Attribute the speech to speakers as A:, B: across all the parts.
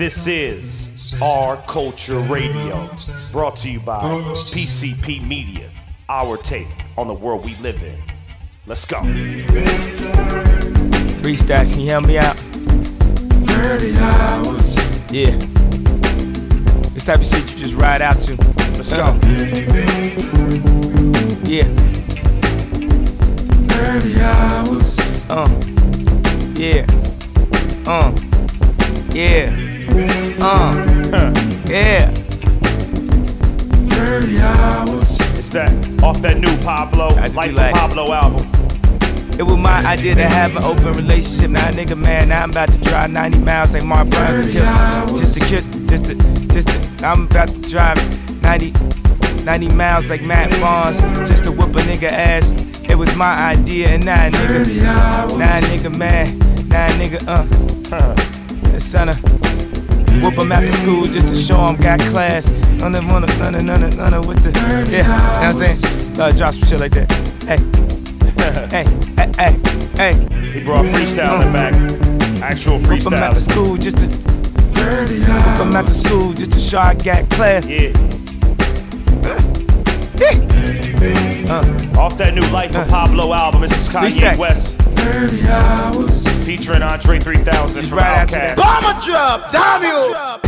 A: This is Our Culture Radio, brought to you by PCP Media, our take on the world we live in. Let's go.
B: Three stacks, can you help me out?
C: 30 hours.
B: Yeah. This type of shit you just ride out to.
A: Let's go.
B: Yeah.
C: 30 hours.
B: Uh. Yeah. Uh. Yeah. Uh. Yeah.
C: 30 hours.
A: It's that off that new Pablo, Life
B: like?
A: Pablo album.
B: It was my idea to have an open relationship. Now, nigga, man, now I'm about to drive 90 miles like Mark Burns to kill. Just to kill, just to, just to, I'm about to drive 90, 90 miles like Matt Barnes just to whoop a nigga ass. It was my idea, and now, nigga,
C: 30
B: now, nigga, man, now, nigga, uh, the son of. Whoop him after school just to show him got class. None of none of none of none of none of with the yeah. You know what I'm saying? Uh, drop some shit like that. Hey, hey, hey, hey, hey.
A: He brought freestyling back. Actual
B: Whoop him after school just to
C: 30
B: whoop him after school just to show I got class.
A: Yeah.
B: Uh,
A: Off that new Life of Pablo album, this is Kanye
B: stacks.
A: West
C: 30 hours.
A: Featuring Andre 3000 from
B: right after
A: Outkast.
B: that.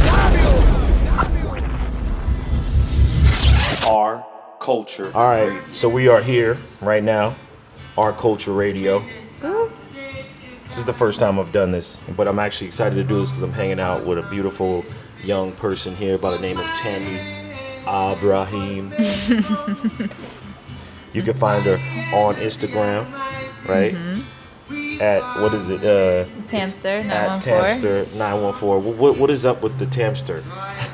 A: Our culture. All right, so we are here right now, Our Culture Radio. This is the first time I've done this, but I'm actually excited to do this because I'm hanging out with a beautiful young person here by the name of Tammy Abrahem. you can find her on Instagram, right? Mm-hmm. At what is it? Uh,
D: Tamster
A: at
D: 914.
A: Tamster 914. What, what is up with the Tamster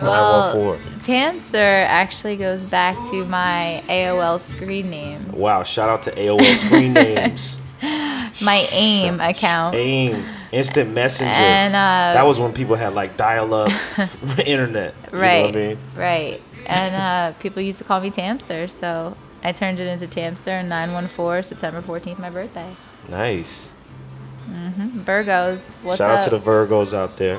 A: 914?
D: Tamster actually goes back to my AOL screen name,
A: Wow, shout out to AOL screen names.
D: my AIM account.
A: AIM, instant messenger.
D: And, uh,
A: that was when people had like dial up internet. You
D: right,
A: know what I mean?
D: right. And uh, people used to call me Tamster, so I turned it into Tamster 914, September 14th, my birthday.
A: Nice.
D: Virgos, what's
A: shout
D: up?
A: out to the Virgos out there.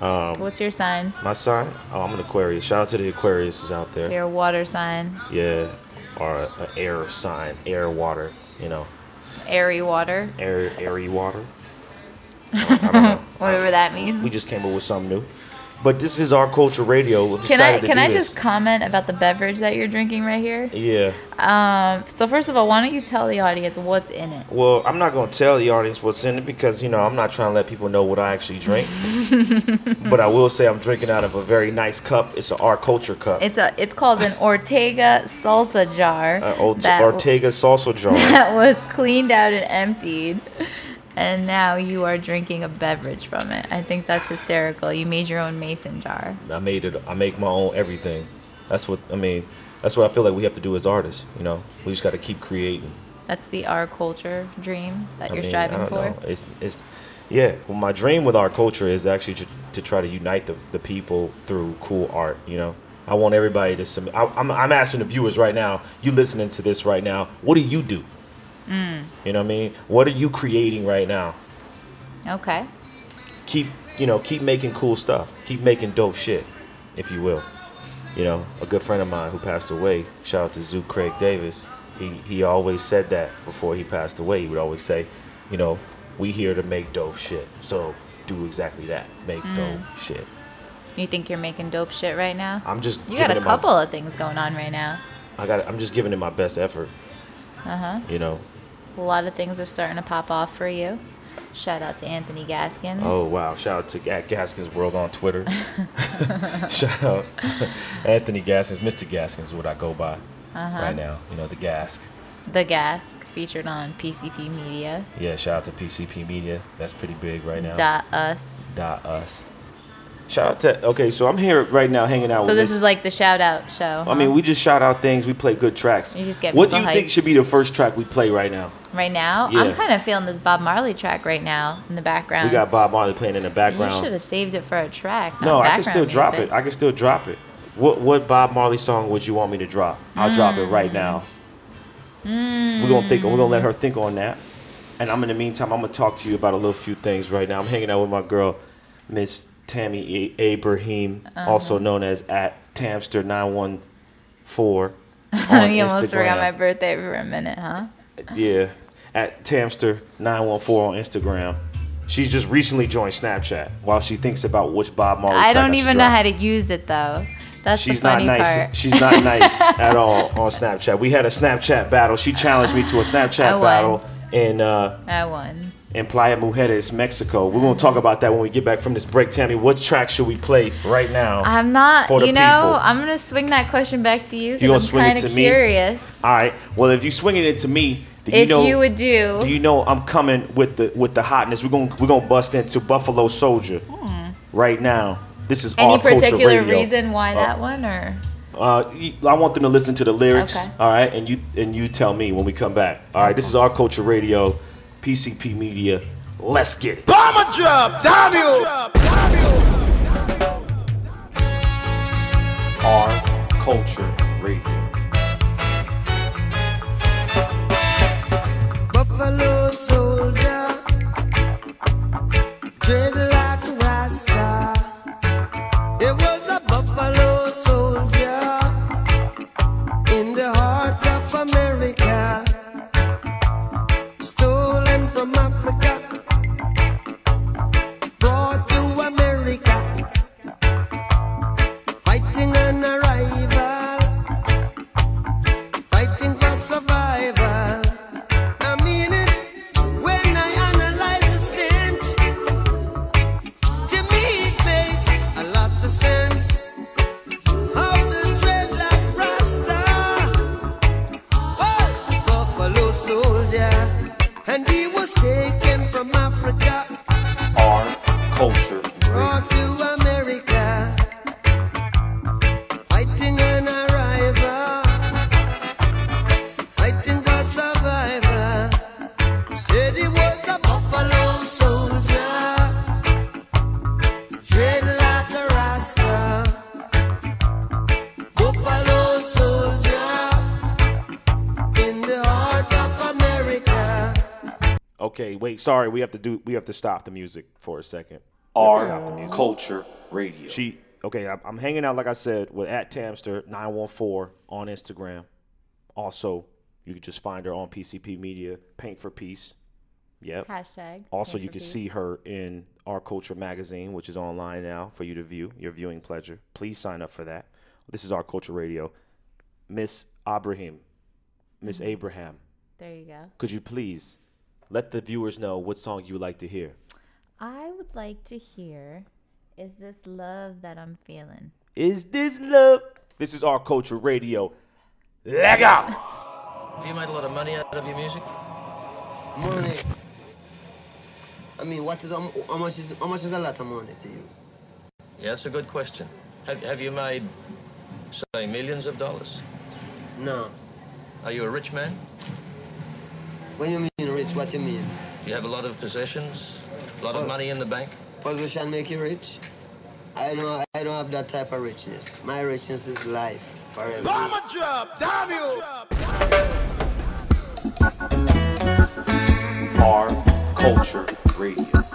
A: Um,
D: what's your sign?
A: my sign? Oh, I'm an Aquarius. Shout out to the Aquariuses out
D: It's
A: there.
D: your water sign.
A: Yeah. Or an air sign, air, water, you know,
D: Airy water,
A: air, airy water. I don't know.
D: whatever that means.
A: We just came up with something new. But this is our culture radio.
D: Can I can I just comment about the beverage that you're drinking right here?
A: Yeah.
D: Um, so first of all, why don't you tell the audience what's in it?
A: Well, I'm not going to tell the audience what's in it because, you know, I'm not trying to let people know what I actually drink. but I will say I'm drinking out of a very nice cup. It's an Our Culture cup.
D: It's a it's called an Ortega salsa jar
A: An Ort- Ortega salsa jar.
D: that was cleaned out and emptied, and now you are drinking a beverage from it. I think that's hysterical. You made your own mason jar.
A: I made it. I make my own everything. That's what, I mean, that's what I feel like we have to do as artists, you know? We just got to keep creating.
D: That's the our culture dream that
A: I
D: you're
A: mean,
D: striving
A: I don't
D: for.
A: know. It's, it's, yeah. Well, my dream with our culture is actually to, to try to unite the, the people through cool art. You know, I want everybody to submit. I, I'm, I'm asking the viewers right now. You listening to this right now? What do you do?
D: Mm.
A: You know what I mean? What are you creating right now?
D: Okay.
A: Keep you know keep making cool stuff. Keep making dope shit, if you will. You know, a good friend of mine who passed away. Shout out to Zoo Craig Davis. He he always said that before he passed away. He would always say, you know, we here to make dope shit. So do exactly that. Make
D: Mm.
A: dope shit.
D: You think you're making dope shit right now?
A: I'm just
D: You got a
A: it my-
D: couple of things going on right now.
A: I got. I'm just giving it my best effort.
D: Uh huh.
A: You know.
D: A lot of things are starting to pop off for you. Shout out to Anthony Gaskins.
A: Oh wow! Shout out to at Gaskins World on Twitter. Shout out to Anthony Gaskins, Mr. Gaskins is what I go by
D: Uh-huh.
A: right now. You know the Gask.
D: The Gask featured on PCP Media.
A: Yeah, shout out to PCP Media. That's pretty big right now.
D: Dot us.
A: Dot us. Shout out to okay, so I'm here right now hanging out
D: So
A: with
D: this is like the shout out show.
A: I mean, we just shout out things. We play good tracks.
D: You just get
A: what do you think should be the first track we play right now?
D: right now,
A: Yeah.
D: I'm kind of feeling this Bob Marley track right now in the background.
A: We got Bob Marley playing in the background.
D: You should have saved it for a track.
A: No, I can still drop it. I can still drop it. What what Bob Marley song would you want me to drop? I'll drop it right mm. now. We're gonna think. We're gonna let her mm. think on that. And I'm in the meantime, I'm gonna talk to you about a little few things right now. I'm hanging out with my girl, Miss Tammy A- Abrahem,
D: Uh-huh.
A: also known as at Tamster914 on
D: you almost forgot my birthday for a minute, huh?
A: Yeah, at Tamster914 on Instagram. She just recently joined Snapchat while she thinks about which Bob Marley.
D: I don't even know how to use it though. That's
A: She's
D: the
A: not
D: funny
A: nice.
D: part.
A: She's not nice at all on Snapchat. We had a Snapchat battle. She challenged me to a Snapchat battle and uh,
D: I won.
A: In Playa Mujeres, Mexico. We're gonna talk about that when we get back from this break. Tammy, what track should we play right now?
D: I'm not.
A: For the
D: You know,
A: people.
D: I'm gonna swing that question back to you
A: You gonna
D: I'm
A: swing it to
D: of
A: me?
D: curious.
A: all right. Well, if you swing it to me,
D: if
A: you know
D: you would do,
A: do you know I'm coming with the with the hotness. We're gonna we're gonna bust into Buffalo Soldier right now. This is
D: Hmm. any particular reason why that one, or
A: Uh, I want them to listen to the lyrics.
D: Okay.
A: All right, and you and you tell me when we come back. All right, this is our culture radio, PCP Media. Let's get it.
C: Bomber drop, damn you!
A: Our culture radio.
E: Buffalo soldier, dreadlock
A: Sorry, we have to do. We have to stop the music for a second. We stop the
F: Our
A: music.
F: culture radio.
A: She okay. I'm, I'm hanging out like I said with at Tamster nine one four on Instagram. Also, you can just find her on PCP Media, Paint for Peace. Yep.
D: hashtag.
A: Also,
D: Paint
A: you can
D: Peace.
A: see her in Our Culture magazine, which is online now for you to view. Your viewing pleasure. Please sign up for that. This is Our Culture Radio. Miss Abrahem, Miss
D: Mm-hmm.
A: Abrahem,
D: There you go.
A: could you please let the viewers know what song you would like to hear?
D: I would like to hear, "Is this love that I'm feeling?"
A: Is this love? This is Our Culture Radio. Leg out!
G: You made a lot of money out of your music?
E: Money. I mean, what is how how much is how much is a lot of money to you?
G: Yeah, that's a good question. Have, have you made, say, millions of dollars?
E: No.
G: Are you a rich man?
E: When you mean rich, what do you mean?
G: You have a lot of possessions? A lot of
E: Well-
G: money in the bank?
E: Position make you rich? I don't I don't have that type of richness. My richness is life forever.
C: Bomber drop, damn you!
F: Our culture radio.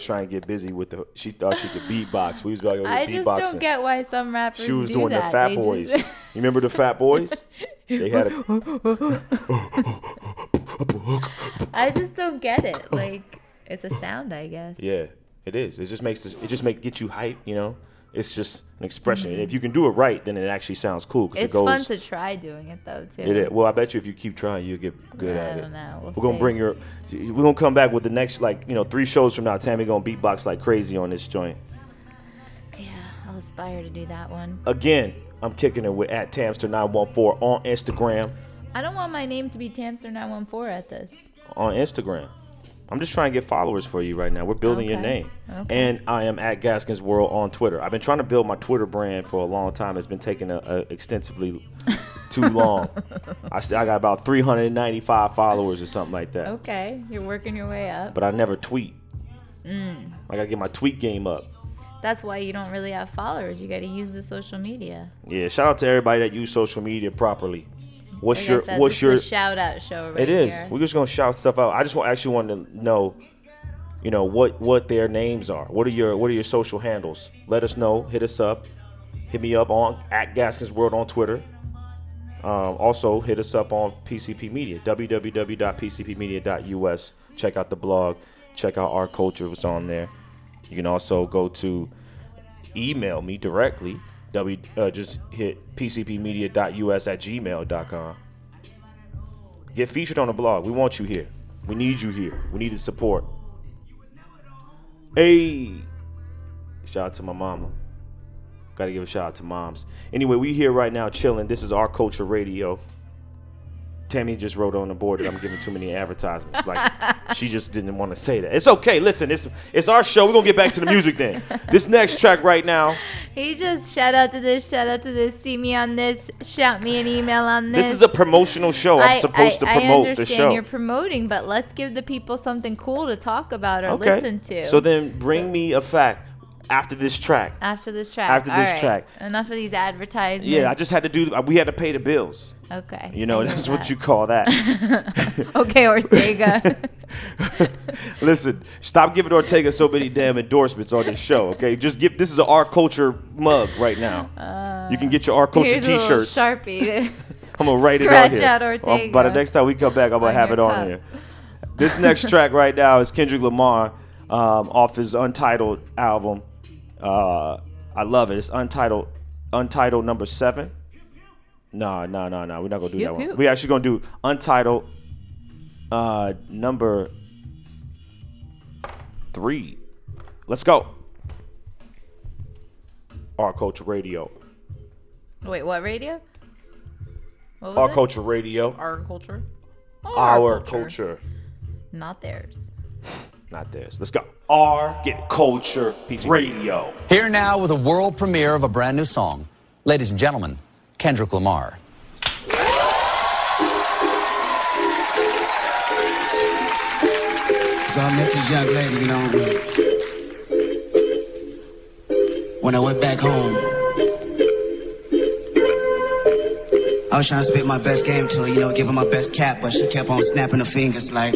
A: Was trying to get busy with the. She thought she could beatbox. We was about to go
D: I just don't get why some rappers
A: She was
D: do
A: doing
D: that.
A: the Fat
D: They
A: Boys.
D: just-
A: you remember the Fat Boys? They had a.
D: I just don't get it. Like it's a sound, I guess.
A: Yeah, it is. It just makes it just make get you hype. You know, it's just expression. If you can do it right, then it actually sounds cool. 'cause
D: Mm-hmm. It's
A: it goes,
D: fun to try doing it though too.
A: It is. Well, I bet you if you keep trying, you'll get good
D: I
A: at it.
D: don't know. We'll
A: we're gonna bring your. We're gonna come back with the next like you know three shows from now. Tammy gonna beatbox like crazy on this joint.
D: Yeah, I'll aspire to do that one.
A: Again, I'm kicking it with at Tamster914 on Instagram.
D: I don't want my name to be Tamster914 at this.
A: on Instagram. I'm just trying to get followers for you right now. We're building your name.
D: Okay.
A: And I am at Gaskins World on Twitter. I've been trying to build my Twitter brand for a long time. It's been taking a, a extensively too long. I, I got about 395 followers or something like that.
D: Okay, you're working your way up.
A: But I never tweet.
D: Mm.
A: I gotta get my tweet game up.
D: That's why you don't really have followers. You got to use the social media.
A: Yeah, shout out to everybody that use social media properly. What's
D: Like
A: your
D: said,
A: what's your
D: shout out show right
A: It is.
D: here.
A: We're just gonna shout stuff out. I just want actually want to know, you know, what what their names are. What are your what are your social handles? Let us know. Hit us up. Hit me up on at Gaskins World on Twitter. Um, also hit us up on PCP Media. www.pcpmedia.us. Check out the blog. Check out our culture. What's on there. You can also go to email me directly. W uh, just hit pcpmedia.us at gmail.com. Get featured on the blog. We want you here. We need you here. We need the support. Hey, shout out to my mama. Got to give a shout out to moms. Anyway, we here right now chilling. This is our culture radio. Tammy just wrote on the board that I'm giving too many advertisements. Like she just didn't want to say that. It's okay. Listen, it's it's our show. We're gonna get back to the music then. This next track right now.
D: He just shout out to this, shout out to this, see me on this, shout me an email on this.
A: This is a promotional show. I'm
D: I-
A: supposed
D: I-
A: to promote
D: I
A: the
D: understand
A: show.
D: you're promoting, but let's give the people something cool to talk about or
A: Okay.
D: listen to.
A: So then bring me a fact after this track.
D: after this track.
A: after
D: All
A: this
D: right.
A: track.
D: Enough of these advertisements.
A: Yeah, I just had to do. We had to pay the bills.
D: Okay.
A: You know, that's what you call that.
D: okay, Ortega.
A: Listen, stop giving Ortega so many damn endorsements on this show. Okay, just give. This is an our culture mug right now. you can get your our culture
D: Here's a little
A: T-shirts.
D: Sharpie.
A: I'm gonna write
D: Scratch
A: it on
D: out
A: here.
D: Ortega
A: Um, by the next time we come back, I'm gonna
D: on
A: have it on
D: cup.
A: here. This next track right now is Kendrick Lamar um, off his Untitled album. Uh, I love it. It's Untitled, Untitled number seven. No, no, no, no. We're not gonna do that
D: Pew,
A: one.
D: pew.
A: We actually gonna do Untitled uh, number three. Let's go. Our Culture Radio.
D: Wait, what radio? What was
A: Our
D: it?
A: Culture Radio.
D: Our culture.
A: Our culture.
D: Not theirs.
A: Not theirs. Let's go. R get culture radio.
H: Here now with a world premiere of a brand new song. Ladies and gentlemen, Kendrick Lamar.
I: So I met this young lady, you know. When I went back home, I was trying to spit my best game to her, you know, give her my best cap, but she kept on snapping her fingers like.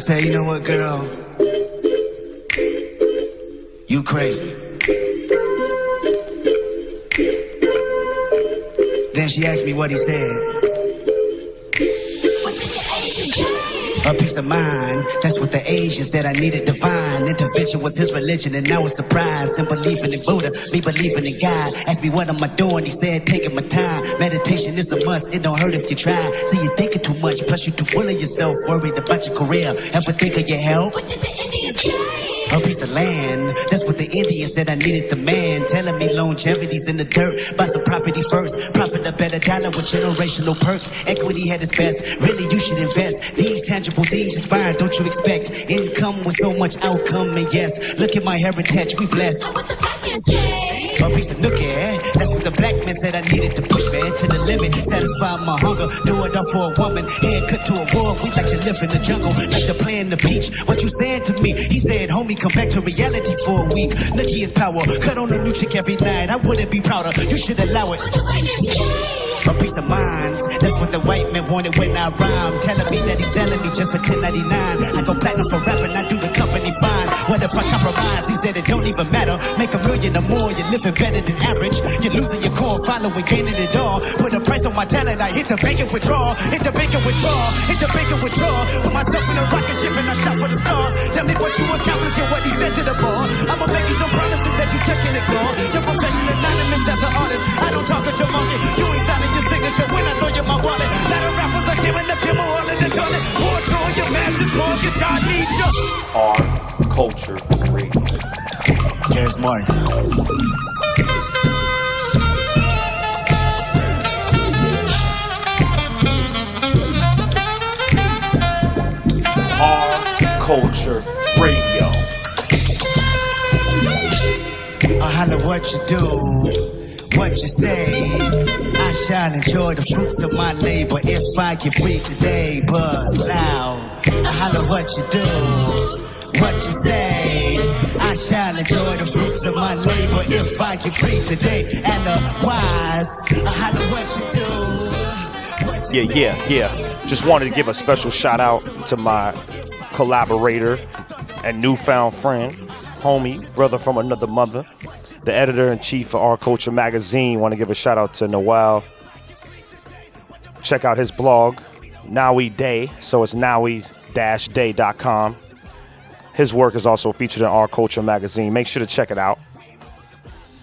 I: Said, you know what, girl? You crazy. Then she asked me what he said. A peace of mind, that's what the Asian said. I needed divine intervention was his religion, and now it's surprise. Him believing in Buddha, me believing in God. Asked me what am I doing? He said taking my time. Meditation is a must. It don't hurt if you try. See you thinking too much, plus you're too full of yourself. Worried about your career. Ever think of your health? A piece of land. That's what the Indian said. I needed the man. Telling me longevity's in the dirt. Buy some property first. Profit a better dollar with generational perks. Equity had its best. Really, you should invest. These tangible things expire. Don't you expect income with so much outcome? And yes, look at my heritage. We blessed. A piece of nookie? That's what the black man said I needed to push, man, to the limit. Satisfy my hunger, do it all for a woman. Head cut to a war, we like to live in the jungle, like to play in the beach. What you saying to me? He said, homie, come back to reality for a week. Nookie is power, cut on a new chick every night. I wouldn't be prouder, you should allow it. A piece of minds, that's what the white man wanted when I rhyme. Telling me that he's selling me just for 10.99. I go platinum for rapping, I do the company fine. What if I compromise? He said it don't even matter. Make a million or more, you're living better than average. You're losing your core, following, gaining it all. Put a price on my talent, I hit the bank and withdraw. Hit the bank and withdraw. Hit the bank and withdraw. Put myself in a rocket ship and I shot for the stars. Tell me what you accomplished and what he said to the bar. I'ma make you some promises that you just can't ignore. Your profession anonymous as an artist. I don't talk at your monkey. You ain't signing your signature when I throw you my wallet. Lot of rappers are giving up your all in the toilet. War your master's mortgage, I need you.
F: Our Culture Radio.
I: Terrace Martin.
F: Culture Radio.
I: I holler what you do, what you say. I shall enjoy the fruits of my labor if I get free today. But now, I holler what you do, what you say. I shall enjoy the fruits of my labor if I get free today. And otherwise, I holler what you do. What you
A: Yeah, yeah, yeah. Just wanted to give a special shout out to my collaborator and newfound friend, homie, brother from another mother, the editor in chief of Our Culture magazine. Want to give a shout out to Noel. Check out his blog, Nawi Day. So it's nowie-day.com. His work is also featured in Our Culture magazine. Make sure to check it out.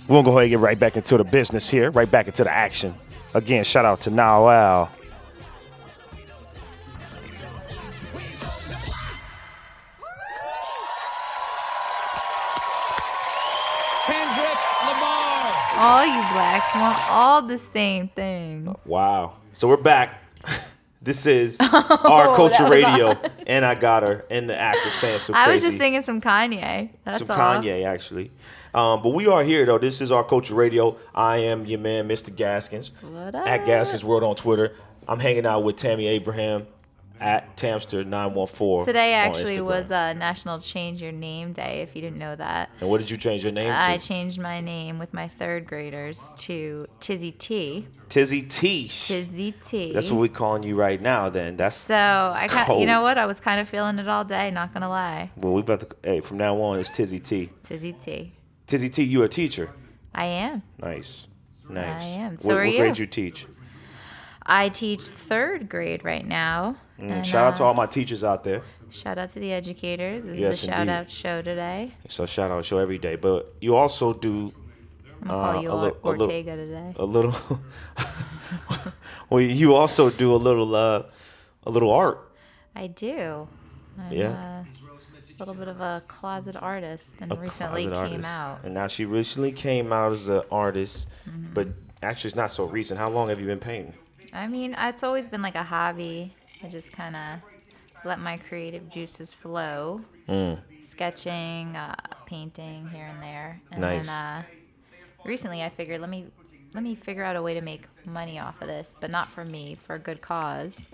A: We'll go ahead and get right back into the business here, right back into the action. Again, shout out to Noel.
C: Lamar.
D: All you blacks want all the same things.
A: Wow. So we're back. This is our culture
D: Oh, that was
A: radio,
D: odd.
A: and I got her in the act of saying some crazy.
D: I
A: crazy.
D: was just singing some Kanye. That's
A: some
D: all.
A: Kanye actually. Um, but we are here though. This is our culture radio. I am your man, Mr. Gaskins,
D: What up? at?
A: Gaskins World on Twitter. I'm hanging out with Tammy Abrahem at Tamster914.
D: Today actually was uh, National Change Your Name Day. If you didn't know that,
A: And what did you change your name to?
D: I changed my name with my third graders to Tizzy T.
A: Tizzy Tish.
D: Tizzy T.
A: That's what we're calling you right now. Then that's
D: So I kind, you know what? I was kind of feeling it all day. Not gonna lie,
A: well. We about to. Hey, from now on, it's Tizzy T.
D: Tizzy T.
A: Tizzy T, you a teacher?
D: I am.
A: Nice, nice.
D: I am. So
A: what,
D: are
A: what
D: you.
A: grade you teach?
D: I teach third grade right now.
A: Mm,
D: and,
A: shout out to
D: uh,
A: all my teachers out there.
D: Shout out to the educators. This
A: Yes,
D: is a shout
A: indeed.
D: out show today.
A: So shout out show every day. But you also do
D: I'm gonna call
A: Uh,
D: you
A: a li- a little-
D: Ortega today.
A: a little. well, you also do a little, uh, a little art.
D: I do. I'm
A: Yeah.
D: a little bit of a closet artist and
A: A
D: recently came
A: artist.
D: out.
A: And now she recently came out as an artist,
D: Mm-hmm.
A: but actually it's not so recent. How long have you been painting?
D: I mean, it's always been like a hobby. I just kind of let my creative juices flow.
A: Mm.
D: Sketching, uh, painting here and there. And
A: Nice.
D: then uh, recently I figured let me let me figure out a way to make money off of this, but not for me, for a good cause,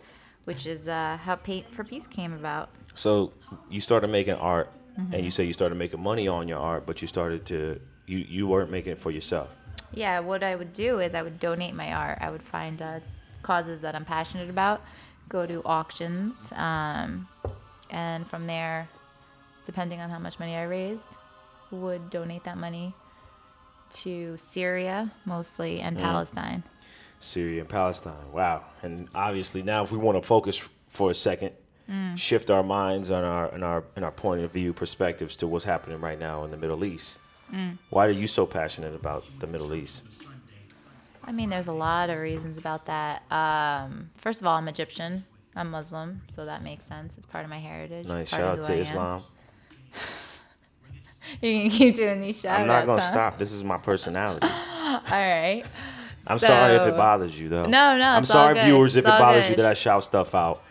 D: which is uh, how Paint for Peace came about.
A: So you started making art,
D: Mm-hmm.
A: and you say you started making money on your art, but you started to you you weren't making it for yourself.
D: Yeah, what I would do is I would donate my art. I would find uh, causes that I'm passionate about, go to auctions, um, and from there, depending on how much money I raised, would donate that money to Syria mostly and
A: Mm.
D: Palestine.
A: Syria and Palestine. Wow. And obviously now if we want to focus for a second,
D: Mm.
A: shift our minds on our and our and our point of view perspectives to what's happening right now in the Middle East.
D: Mm.
A: Why are you so passionate about the Middle East?
D: I mean, there's a lot of reasons about that. Um, first of all, I'm Egyptian. I'm Muslim, so that makes sense. It's part of my heritage.
A: Nice shout out to
D: I.
A: Islam.
D: You can keep doing these shout
A: I'm not gonna
D: huh?
A: stop. This is my personality.
D: All right.
A: I'm sorry if it bothers you though.
D: No, no,
A: I'm sorry,
D: good.
A: viewers, if it bothers you that I shout stuff out.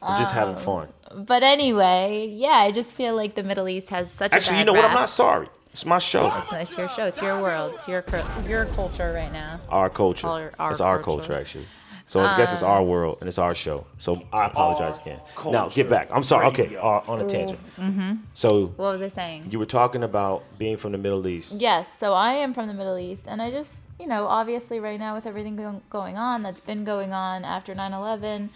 A: I'm just having
D: Um,
A: fun.
D: But anyway, yeah, I just feel like the Middle East has such
A: Actually,
D: a
A: you know what? I'm not sorry. It's my show.
D: It's, it's your show. It's your world. It's your your culture right now.
A: Our culture.
D: Our- our
A: it's our
D: culture.
A: culture, actually. So I guess it's
D: Um,
A: our world and it's our show. So I apologize again. Now get back. I'm sorry. Okay, uh, on a tangent.
D: Mm-hmm.
A: So
D: What was I saying?
A: you were talking about being from the Middle East.
D: Yes, so I am from the Middle East, and I just, you know, obviously right now with everything going on that's been going on after 9 11,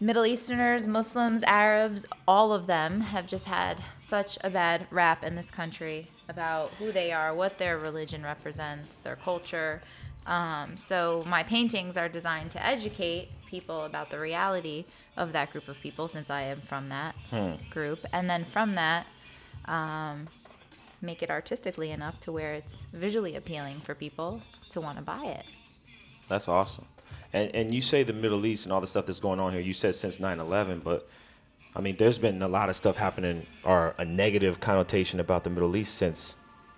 D: Middle Easterners, Muslims, Arabs, all of them have just had such a bad rap in this country about who they are, what their religion represents, their culture. Um, so my paintings are designed to educate people about the reality of that group of people, since I am from that
A: Hmm.
D: group, and then from that, um, make it artistically enough to where it's visually appealing for people to want to buy it.
A: That's awesome. And and you say the Middle East and all the stuff that's going on here. You said since 9/11, but I mean, there's been a lot of stuff happening or a negative connotation about the Middle East since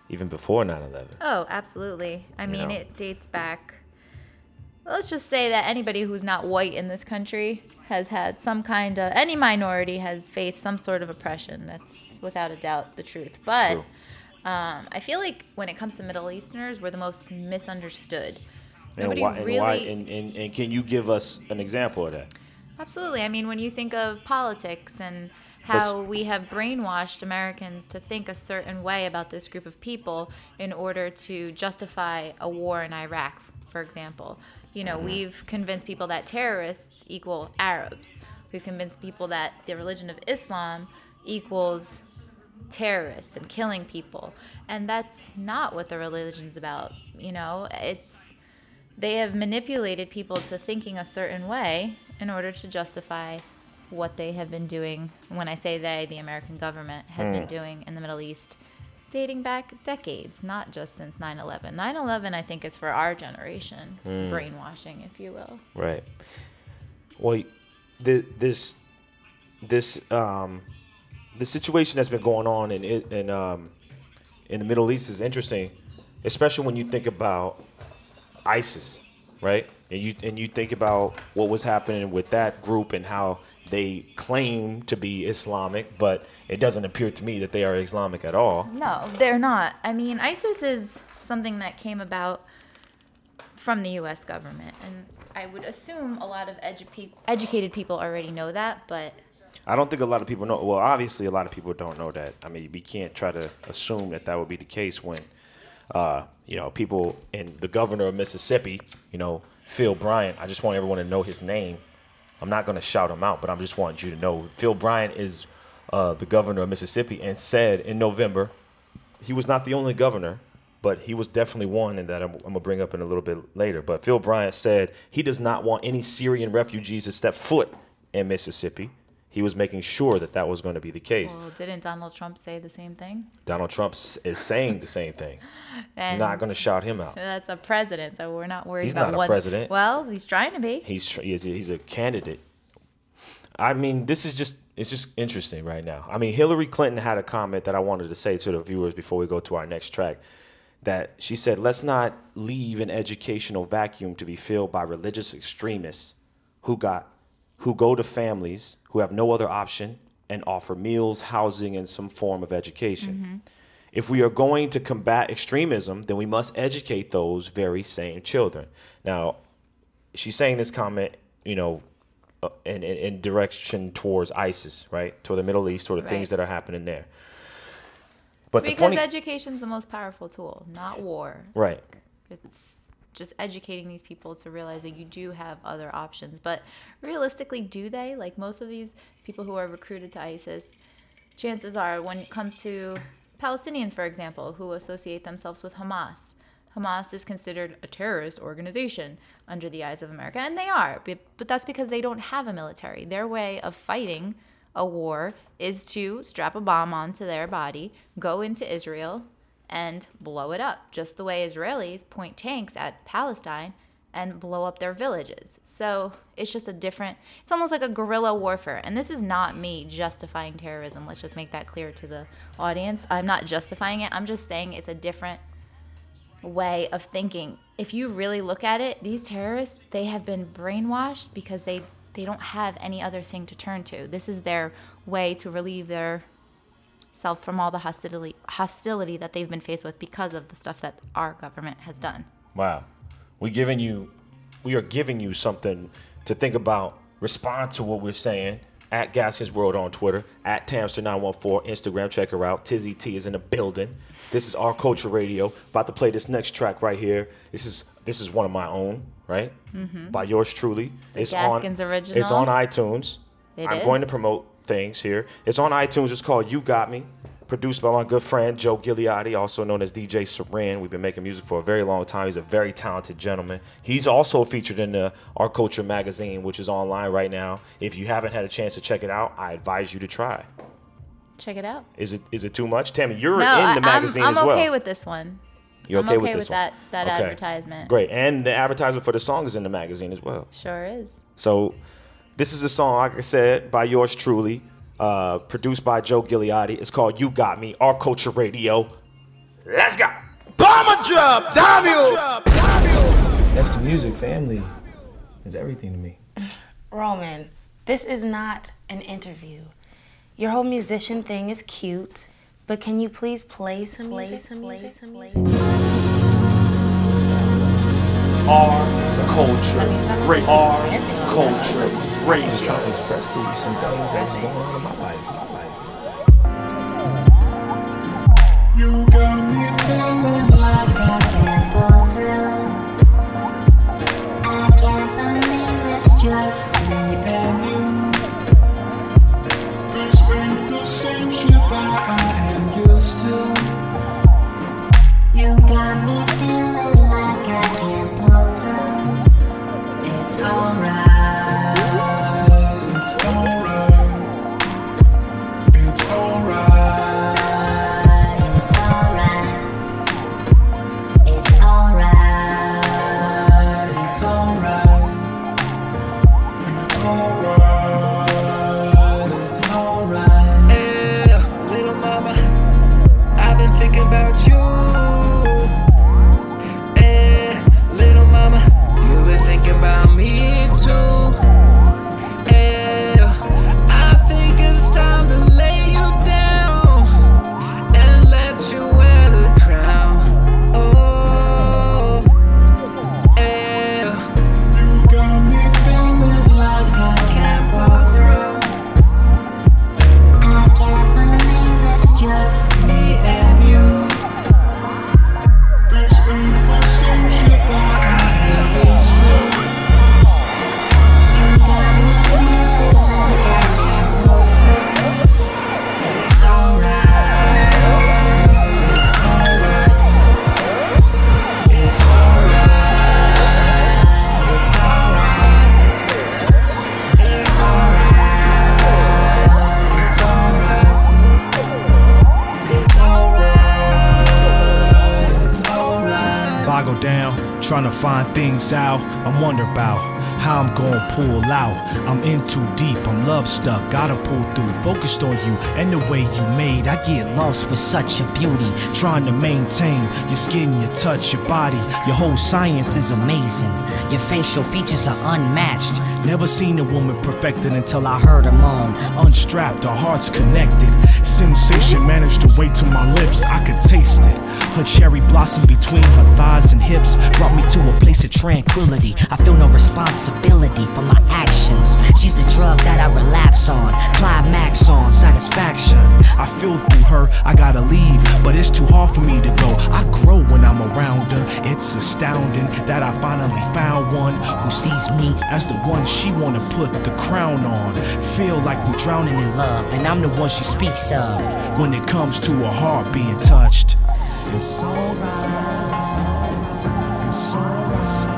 A: even before 9/11.
D: Oh, absolutely. I
A: You
D: mean,
A: know?
D: it dates back. Let's just say that anybody who's not white in this country has had some kind of, any minority has faced some sort of oppression. That's without a doubt the truth. But um, I feel like when it comes to Middle Easterners, we're the most misunderstood.
A: And
D: Nobody
A: why, and,
D: really.
A: why and, and, and can you give us an example of that?
D: Absolutely. I mean, when you think of politics and how we have brainwashed Americans to think a certain way about this group of people in order to justify a war in Iraq, for example. You know,
J: Mhm.
D: we've convinced people that terrorists equal Arabs. We've convinced people that the religion of Islam equals terrorists and killing people. And that's not what the religion's about. You know, it's they have manipulated people to thinking a certain way in order to justify what they have been doing. When I say they, the American government has been
A: Hmm.
D: doing in the Middle East, dating back decades, not just since 9 11. 9 11, I think, is for our generation.
A: Hmm.
D: brainwashing, if you will.
A: Right. Well, the, this this um the situation that's been going on in it in um in the Middle East is interesting, especially when you think about ISIS, right? And you and you think about what was happening with that group and how they claim to be Islamic, but it doesn't appear to me that they are Islamic at all.
D: No, they're not. I mean, ISIS is something that came about from the U.S. government, and I would assume a lot of edu- educated people already know that, but
A: I don't think a lot of people know. Well, obviously, a lot of people don't know that. I mean, we can't try to assume that that would be the case when, uh, you know, people in the governor of Mississippi, you know, Phil Bryant. I just want everyone to know his name. I'm not going to shout him out, but I am just want you to know Phil Bryant is uh, the governor of Mississippi and said in November he was not the only governor, but he was definitely one, and that I'm, I'm gonna bring up in a little bit later. But Phil Bryant said he does not want any Syrian refugees to step foot in Mississippi. He was making sure that that was going to be the case.
D: well, didn't Donald Trump say the same thing?
A: Donald Trump is saying the same thing.
D: And
A: not going to shout him out.
D: That's a president, so we're not worried
A: He's
D: about
A: not a
D: one.
A: president.
D: Well, he's trying to be.
A: He's he's a, he's a candidate. I mean, this is just it's just interesting right now. I mean, Hillary Clinton had a comment that I wanted to say to the viewers before we go to our next track. That she said, "Let's not leave an educational vacuum to be filled by religious extremists who got who go to families who have no other option and offer meals, housing, and some form of education." If we are going to combat extremism, then we must educate those very same children. Now, she's saying this comment, you know, uh, in, in, in direction towards ISIS, right? Toward the Middle East, toward the things that are happening there. But
D: because
A: the funny,
D: education's the most powerful tool, not war.
A: Right.
D: It's just educating these people to realize that you do have other options. But realistically, do they? Like most of these people who are recruited to ISIS, chances are when it comes to Palestinians, for example, who associate themselves with Hamas. Hamas is considered a terrorist organization under the eyes of America, and they are, but that's because they don't have a military. Their way of fighting a war is to strap a bomb onto their body, go into Israel, and blow it up, just the way Israelis point tanks at Palestine and blow up their villages. So it's just a different, it's almost like a guerrilla warfare. And this is not me justifying terrorism. Let's just make that clear to the audience. I'm not justifying it. I'm just saying it's a different way of thinking. If you really look at it, these terrorists, they have been brainwashed because they they don't have any other thing to turn to. This is their way to relieve their self from all the hostility hostility that they've been faced with because of the stuff that our government has done.
A: Wow. We giving you we are giving you something to think about. Respond to what we're saying. At Gaskins World on Twitter, at Tamster914 Instagram, check her out. Tizzy T is in the building. This is our culture radio. About to play this next track right here. This is this is one of my own, right?
D: Mhm.
A: By yours truly.
D: It's a Gaskins original.
A: It's on iTunes.
D: It
A: I'm
D: is?
A: going to promote things here. It's on iTunes. It's called You Got Me. Produced by my good friend Joe Gigliotti, also known as DJ Saran. We've been making music for a very long time. He's a very talented gentleman. He's also featured in the Our Culture magazine, which is online right now. If you haven't had a chance to check it out, I advise you to try.
D: Check it out.
A: Is it is it too much? Tammy, you're
D: no,
A: in the magazine
D: I'm, I'm
A: as well.
D: okay with this one.
A: You're
D: I'm
A: okay,
D: okay
A: with
D: with
A: one?
D: that- that
A: Okay.
D: advertisement.
A: Great. And the advertisement for the song is in the magazine as well.
D: Sure is.
A: So this is a song, like I said, by yours truly, uh, produced by Joe Gigliotti. It's called You Got Me, Our Culture Radio. Let's go.
J: Bomber drop, Davio.
K: That's the music. Family is everything to me.
L: Roman, this is not an interview. Your whole musician thing is cute, but can you please play some music? Some music? Some music?
F: Our culture radio. Our culture radio.
K: Just trying to express to you some things that was going on in my life.
J: You got me feeling like I can't go through. I can't believe it's just me and you. This ain't the same shit that I am used to. You got me
M: find things out. I'm wondering about how I'm gonna pull out. I'm in too deep, I'm love stuck, gotta pull through. Focused on you and the way you made. I get lost with such a beauty. Trying to maintain your skin, your touch, your body. Your whole science is amazing. Your facial features are unmatched. Never seen a woman perfected until I heard her moan. Unstrapped, our hearts connected. Sensation managed to wait to my lips, I could taste it. Her cherry blossom between her thighs and hips brought me to a place of tranquility.
N: I feel no responsibility for my actions. She's the drug that I relapse on, climax on, satisfaction.
M: I feel through her, I gotta leave, but it's too hard for me to go. I grow when I'm around her. It's astounding that I finally found one who sees me as the one she wanna put the crown on. Feel like we're drowning in love, and I'm the one she speaks of when it comes to her heart being touched. It's alright. It's
J: You got me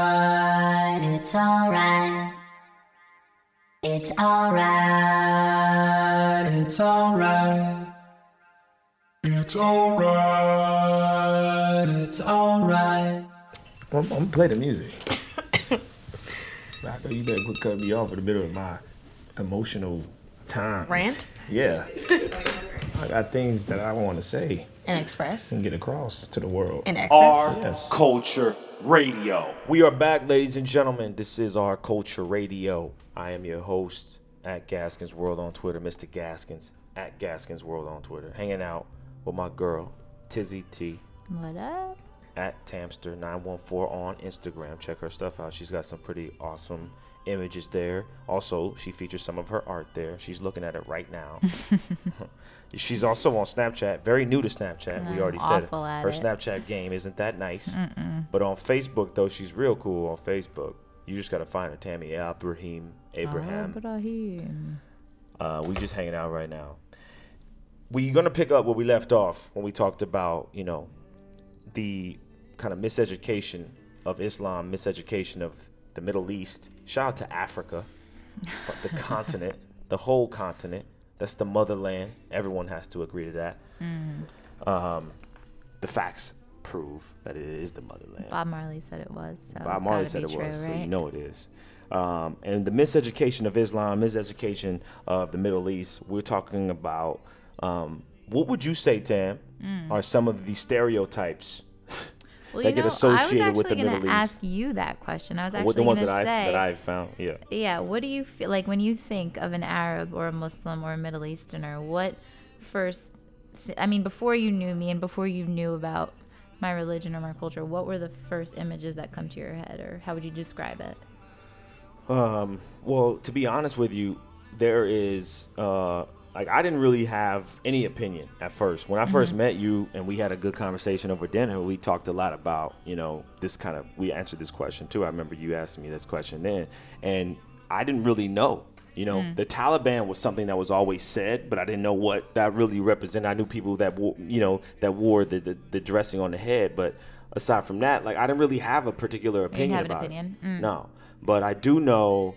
N: It's alright. It's alright.
J: It's alright. It's alright. It's alright.
K: I'm, I'm gonna play the music. Rocco, you better quit cutting me off in the middle of my emotional time.
L: Rant?
K: Yeah. I got things that I want to say
L: And express.
K: and get across to the world.
L: And access.
F: Our
K: Yes.
F: culture radio.
A: We are back, ladies and gentlemen. This is R Culture Radio. I am your host at Gaskins World on Twitter, Mr. Gaskins at Gaskins World on Twitter, hanging out with my girl Tizzy T
D: What up?
A: at Tamster914 on Instagram. Check her stuff out. She's got some pretty awesome images there. Also, she features some of her art there. She's looking at it right now. She's also on Snapchat. Very new to Snapchat. we already said it. her
D: it.
A: Snapchat game isn't that nice.
D: Mm-mm.
A: But on Facebook though, she's real cool on Facebook. You just gotta find her, Tammy Abrahem. Abrahem.
D: Abrahem.
A: Uh, we just hanging out right now. We're gonna pick up where we left off when we talked about, you know, the kind of miseducation of Islam, miseducation of the Middle East. Shout out to Africa, the continent, the whole continent. That's the motherland. Everyone has to agree to that.
D: Mhm.
A: Um, the facts prove that it is the motherland.
D: Bob Marley said it was. So
A: Bob Marley said it
D: true,
A: was, so you know it is. Um, and the miseducation of Islam, miseducation of the Middle East. We're talking about um, what would you say, Tam,
D: Mm.
A: are some of the stereotypes
D: Well,
A: that
D: you
A: get
D: know, I was
A: associated with the
D: actually gonna ask you that question. I was actually
A: the ones that I
D: say.
A: that I found, yeah.
D: Yeah, what do you feel like when you think of an Arab or a Muslim or a Middle Easterner? What first, th- I mean, before you knew me and before you knew about my religion or my culture, what were the first images that come to your head, or how would you describe it?
A: Um, well, to be honest with you, there is uh, like I didn't really have any opinion at first. When I 1st
D: Mhm.
A: met you and we had a good conversation over dinner, we talked a lot about you know this kind of. We answered this question too. I remember you asking me this question then, and I didn't really know. You know,
D: Mm.
A: the Taliban was something that was always said, but I didn't know what that really represented. I knew people that wore, you know, that wore the, the, the dressing on the head, but aside from that, like I didn't really have a particular opinion
D: have an
A: about
D: opinion?
A: it.
D: Mm.
A: No, but I do know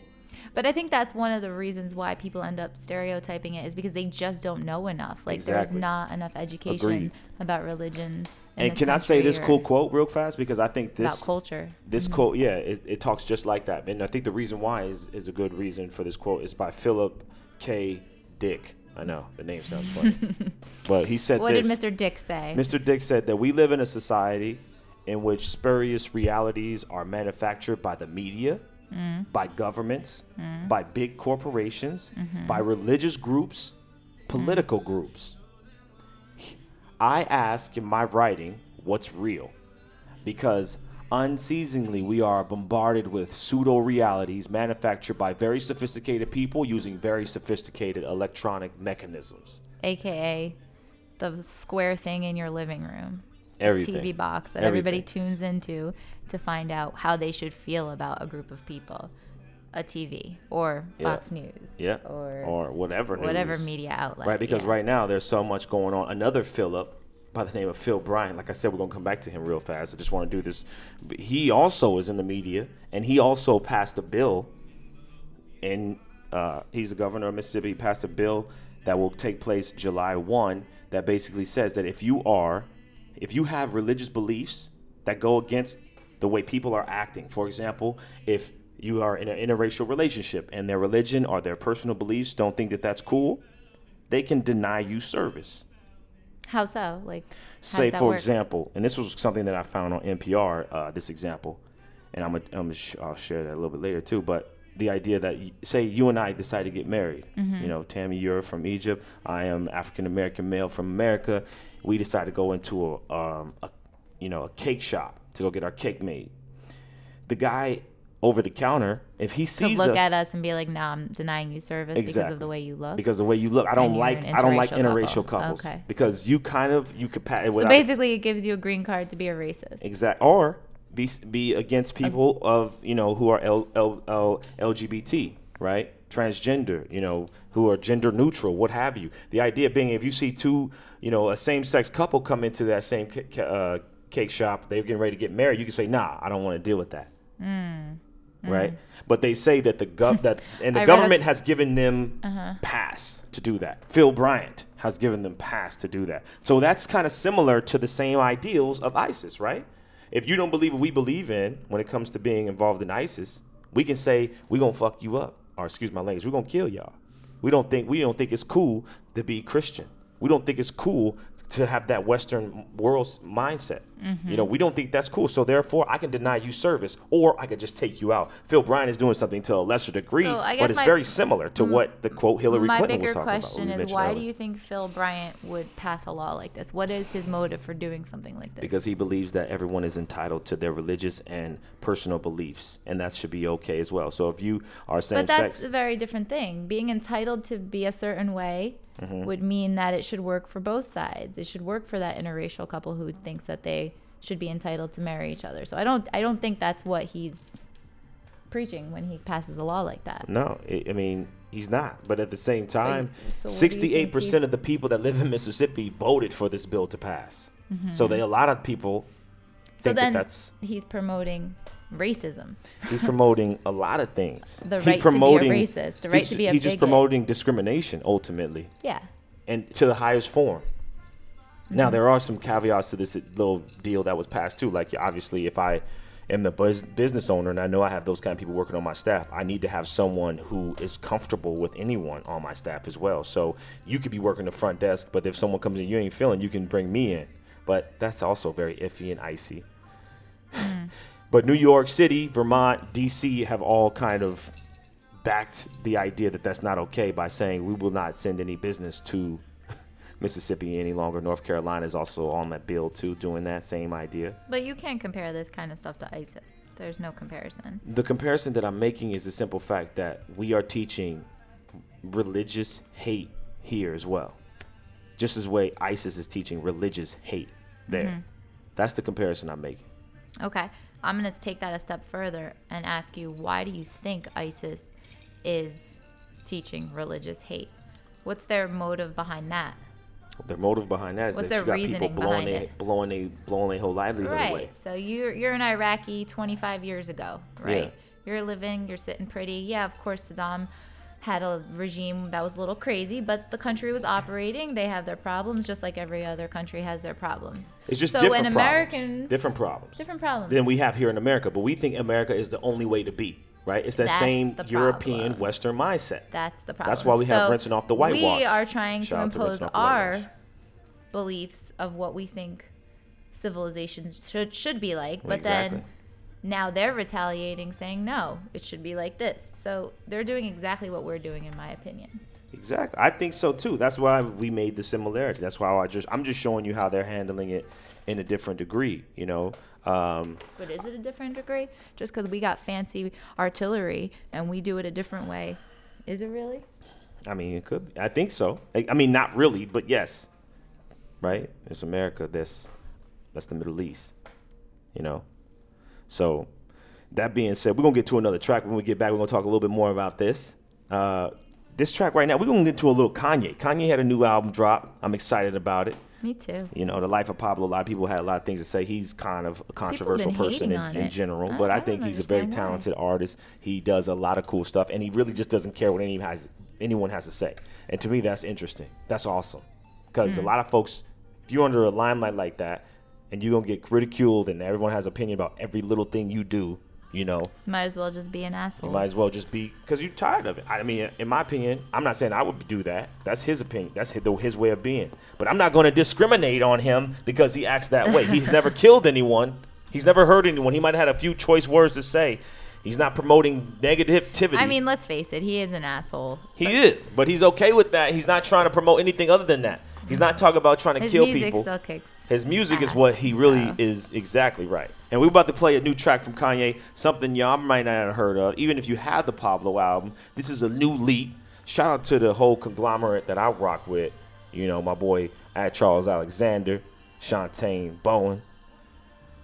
D: But I think that's one of the reasons why people end up stereotyping it is because they just don't know enough. Like there's not enough education
A: Agreed.
D: about religion.
A: And can I say this cool quote real fast? Because I think
D: About
A: this
D: culture.
A: This
D: Mhm.
A: quote, yeah, it, it talks just like that. And I think the reason why is is a good reason for this quote. It's by Philip K. Dick. I know the name sounds funny, but he said
D: What
A: this.
D: did Mr. Dick say?
A: Mr. Dick said that we live in a society in which spurious realities are manufactured by the media,
D: Mm.
A: by governments,
D: Mm.
A: by big corporations,
D: Mhm.
A: by religious groups, political groups. I ask in my writing what's real because unceasingly we are bombarded with pseudo realities manufactured by very sophisticated people using very sophisticated electronic mechanisms.
D: AKA the square thing in your living room.
A: Everything.
D: TV box that
A: Everything.
D: everybody tunes into to find out how they should feel about a group of people. A TV or
A: Yeah.
D: Fox News.
A: Yeah.
D: Or,
A: whatever
D: whatever
A: news.
D: media outlet.
A: Right, because
D: yeah.
A: right now there's so much going on. Another Philip by the name of Phil Bryant. Like I said, we're gonna come back to him real fast. I just want to do this. He also is in the media, and he also passed a bill And Uh, he's the governor of Mississippi. He passed a bill that will take place July 1 that basically says that if you are, if you have religious beliefs that go against the way people are acting, for example, if you are in an interracial relationship and their religion or their personal beliefs don't think that that's cool, they can deny you service.
D: How so? Like, how
A: Say, for
D: work?
A: example, and this was something that I found on NPR. Uh, this example, and I'm gonna, I'm sh- I'll share that a little bit later too. But the idea that say you and I decide to get married.
D: Mhm.
A: You know, Tammy, you're from Egypt. I am African American male from America. We decide to go into a, um, a you know a cake shop to go get our cake made. The guy over the counter, if he sees Could
D: look
A: us,
D: at us and be like, "No, I'm denying you service because of the way you look."
A: because the way you look, I don't like I don't like
D: interracial couple.
A: couples.
D: Okay.
A: Because you kind of you could
D: so basically, it gives you a green card to be a racist.
A: Exact or be be against people of you know who are L, L, L, LGBT, right? Transgender, you know, who are gender neutral, what have you. The idea being, if you see two, you know, a same sex couple come into that same ca- uh, cake shop, they're getting ready to get married, you can say, Nah, I don't want to deal with that,
D: Mm.
A: right? But they say that the gov that and the government has given them
D: Uh-huh.
A: pass to do that. Phil Bryant has given them pass to do that. So that's kind of similar to the same ideals of ISIS, right? If you don't believe what we believe in when it comes to being involved in ISIS, we can say we're gonna fuck you up, or excuse my language, we're gonna kill y'all. We don't think we don't think it's cool to be Christian. We don't think it's cool to have that Western world s- mindset. You know, we don't think that's cool. So therefore, I can deny you service, or I could just take you out. Phil Bryant is doing something to a lesser degree,
D: So
A: but it's
D: my-
A: very similar to
D: m-
A: what the quote Hillary
D: My
A: Clinton
D: bigger
A: was talking about.
D: question
A: what we
D: is, why
A: earlier.
D: do you think Phil Bryant would pass a law like this? What is his motive for doing something like this?
A: because he believes that everyone is entitled to their religious and personal beliefs, and that should be okay as well. So if you are same
D: But that's
A: sex,
D: a very different thing. Being entitled to be a certain way
A: Mhm.
D: would mean that it should work for both sides. It should work for that interracial couple who thinks that they should be entitled to marry each other. So I don't I don't think that's what he's preaching when he passes a law like that.
A: no, I I mean he's not. But at the same time,
D: so what do you think
A: sixty-eight percent of the people that live in Mississippi voted for this bill to pass. So
D: Mhm.
A: they a lot of people
D: So
A: think
D: then
A: that that's
D: he's promoting racism.
A: he's promoting a lot of things.
D: The
A: he's
D: right to be a
A: promoting,
D: racist, the right to be a
A: He's just promoting discrimination ultimately.
D: Yeah.
A: and to the highest form. Now
D: Mhm.
A: there are some caveats to this little deal that was passed too. Like obviously, if I am the bus- business owner and I know I have those kind of people working on my staff, I need to have someone who is comfortable with anyone on my staff as well. So you could be working the front desk, but if someone comes in you ain't feeling, you can bring me in. But that's also very iffy and icy. But New York City, Vermont, DC have all kind of backed the idea that that's not okay by saying we will not send any business to Mississippi any longer. North Carolina is also on that bill too, doing that same idea.
D: But you can't compare this kind of stuff to ISIS. There's no comparison.
A: The comparison that I'm making is the simple fact that we are teaching religious hate here as well. Just as way ISIS is teaching religious hate there.
D: Mhm.
A: That's the comparison I'm making.
D: Okay. I'm going to take that a step further and ask you why do you think ISIS is teaching religious hate? What's their motive behind that?
A: Their motive behind that is
D: What's
A: that you got people blowing their, blowing their, blowing their whole livelihood
D: Right.
A: away.
D: So you're you're an Iraqi 25 years ago, right?
A: Yeah.
D: You're living, you're sitting pretty. Yeah, of course Saddam had a regime that was a little crazy, but the country was operating. They have their problems just like every other country has their problems.
A: It's just
D: so
A: different
D: when
A: problems.
D: Americans
A: different problems.
D: different problems.
A: than we have here in America. But we think America is the only way to be, right? It's that
D: That's
A: same European. Western mindset.
D: That's the problem.
A: That's why we have
D: So
A: rinsing off the whitewash.
D: We are trying
A: Shout
D: to
A: to
D: impose
A: rinsing off the whitewash.
D: our beliefs of what we think civilizations should should be like, but
A: Exactly.
D: then now they're retaliating, saying no, it should be like this. So they're doing exactly what we're doing, in my opinion.
A: Exactly. I think so too. That's why we made the similarity. That's why I just I'm just showing you how they're handling it in a different degree. You know. Um,
D: But is it a different degree? Just because we got fancy artillery and we do it a different way, is it really?
A: I mean, it could. Be. I think so. I, I mean, not really, but yes. Right? It's America. That's that's the Middle East. You know. So, that being said, we're gonna get to another track. When we get back, we're gonna talk a little bit more about this. Uh, this track right now, we're gonna get to a little Kanye. Kanye had a new album drop. I'm excited about it.
D: Me too.
A: You know, the life of Pablo. A lot of people had a lot of things to say. He's kind of a controversial person in, in general,
D: I-
A: but I,
D: I
A: think he's a very
D: understand why.
A: talented artist. He does a lot of cool stuff, and he really just doesn't care what any has anyone has to say. And to me, that's interesting. That's awesome, because a
D: Mm.
A: lot of folks, if you're under a limelight like that, and you're gonna get ridiculed, and everyone has opinion about every little thing you do, you know,
D: Might as well just be an
A: you
D: asshole.
A: might as well just be because you're tired of it. I mean, in my opinion, I'm not saying I would do that. That's his opinion. That's his, his way of being. But I'm not going to discriminate on him because he acts that way. He's never killed anyone. He's never hurt anyone. He might have had a few choice words to say. He's not promoting negativity.
D: I mean, let's face it, he is an asshole.
A: he is, but he's okay with that. He's not trying to promote anything other than that. He's not talking about trying to
D: His
A: kill
D: music
A: people.
D: still kicks
A: His music is what he really is exactly right. And we're about to play a new track from Kanye, something y'all might not have heard of. Even if you have the Pablo album, this is a new leap. Shout out to the whole conglomerate that I rock with. You know, my boy at Charles Alexander, Shantae Bowen,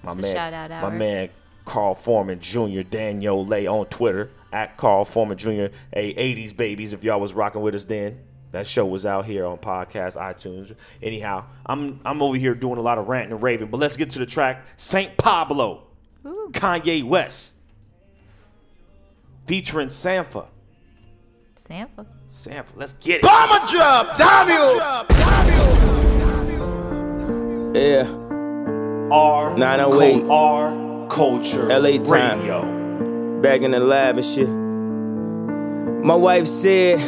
A: my
D: It's
A: man, my man Carl Foreman Jr., Daniel Lay on Twitter at Carl Foreman Jr. A 80s babies. If y'all was rocking with us then, that show was out here on podcast, iTunes. Anyhow, I'm I'm over here doing a lot of ranting and raving, but let's get to the track. Saint Pablo, Kanye West, featuring Sampha.
D: Sampha.
A: Sampha, let's get it.
O: Bomber drop, damn Yeah.
A: R
O: 908.
A: R Culture
O: LA time.
A: Radio.
O: Back in the lab and shit. My wife said,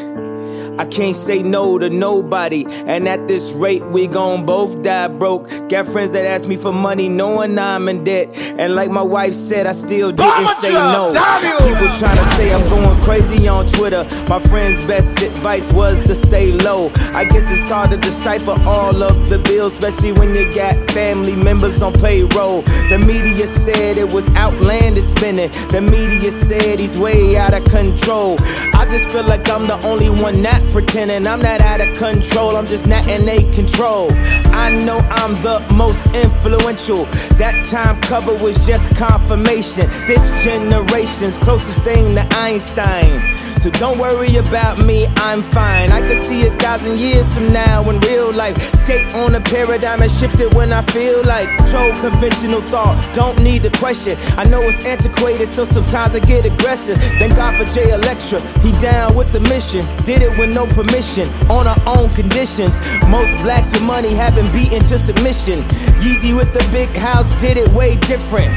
O: I can't say no to nobody. And at this rate, we gon' both die broke. Got friends that ask me for money, knowing I'm in debt. And like my wife said, I still didn't
P: Bomber
O: say no. People tryna say I'm going crazy on Twitter. My friend's best advice was to stay low. I guess it's hard to decipher all of the bills, especially when you got family members on payroll. The media said it was outlandish spending. The media said he's way out of control. I just feel like I'm the only one not pretending. I'm not out of control. I'm just not in a control. I know I'm the most influential. That time cover was just confirmation. This generation's closest thing to Einstein. So don't worry about me, I'm fine. I can see a thousand years from now in real life. Skate on a paradigm and shift it when I feel like control conventional thought. Don't need the question. I know it's antiquated, so sometimes I get aggressive. Thank God for Jay Electronica. He down with the mission. Did it with no permission, on our own conditions. Most blacks with money have been beaten to submission. Yeezy with the big house did it way different.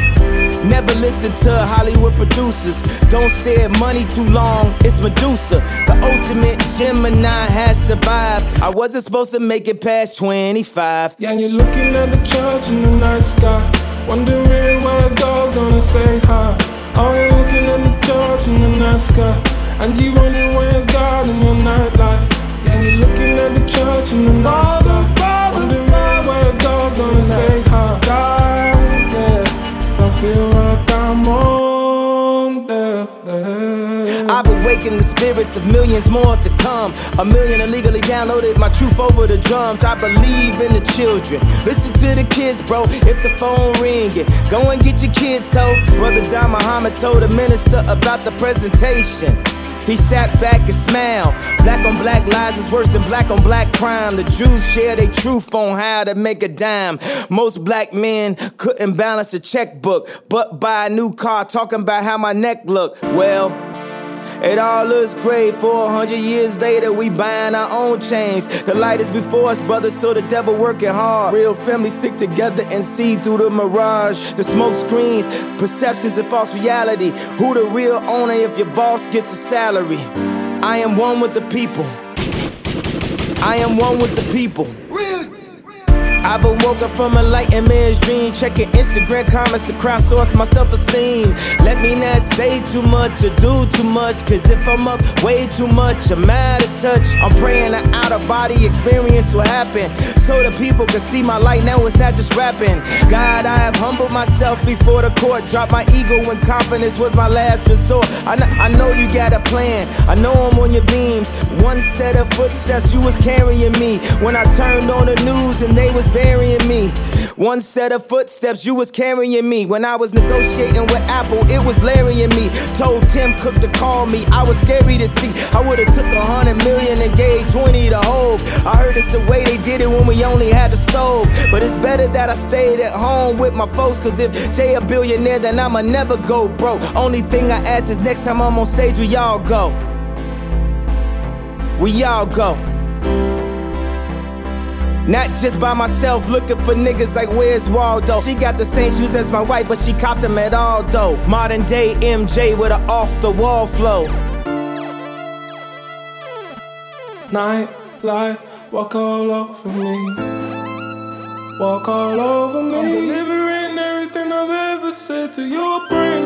O: Never listen to Hollywood producers. Don't stare at money too long. It's Medusa. The ultimate Gemini has survived. I wasn't supposed to make it past 25.
Q: Yeah, you're looking at the church in the night sky. Wondering where God's gonna say hi. Oh, you're looking at the church in the night sky. And you wondering where's God in your nightlife. Yeah, you're looking at the church in the night sky. Wondering where God's gonna say hi. God, yeah. I feel like I'm on there.
O: I've awakened the spirits of millions more to come. A million illegally downloaded my truth over the drums. I believe in the children. Listen to the kids, bro. If the phone ringing, go and get your kids. So, brother Don Muhammad told the minister about the presentation. He sat back and smiled. Black on black lies is worse than black on black crime. The Jews share their truth on how to make a dime. Most black men couldn't balance a checkbook, but buy a new car talking about how my neck look. Well, it all looks great for a hundred years later. We buying our own chains. The light is before us, brothers, so the devil working hard. Real families stick together and see through the mirage. The smoke screens, perceptions of false reality. Who the real owner if your boss gets a salary? I am one with the people. I am one with the people. I've awoken from a light lightened man's dream. Checking Instagram comments to crowdsource my self esteem. Let me not say too much or do too much. Cause if I'm up way too much, I'm out of touch. I'm praying an out of body experience will happen. So the people can see my light now, it's not just rapping. God, I have humbled myself before the court. Dropped my ego when confidence was my last resort. I know, I know you got a plan. I know I'm on your beams. One set of footsteps, you was carrying me. When I turned on the news and they was burying me. One set of footsteps, you was carrying me. When I was negotiating with Apple, it was Larry and me. Told Tim Cook to call me. I was scary to see. I would've took a hundred million and gave 20 to Hove. I heard it's the way they did it when we only had the stove. But it's better that I stayed at home with my folks. Cause if Jay a billionaire, then I'ma never go broke. Only thing I ask is next time I'm on stage, we all go. We all go. Not just by myself, looking for niggas like where's Waldo. She got the same shoes as my wife, but she copped them at all though. Modern day MJ with a off the wall flow.
Q: Night light, walk all over me. Walk all over me. I'm delivering everything I've ever said to your brain.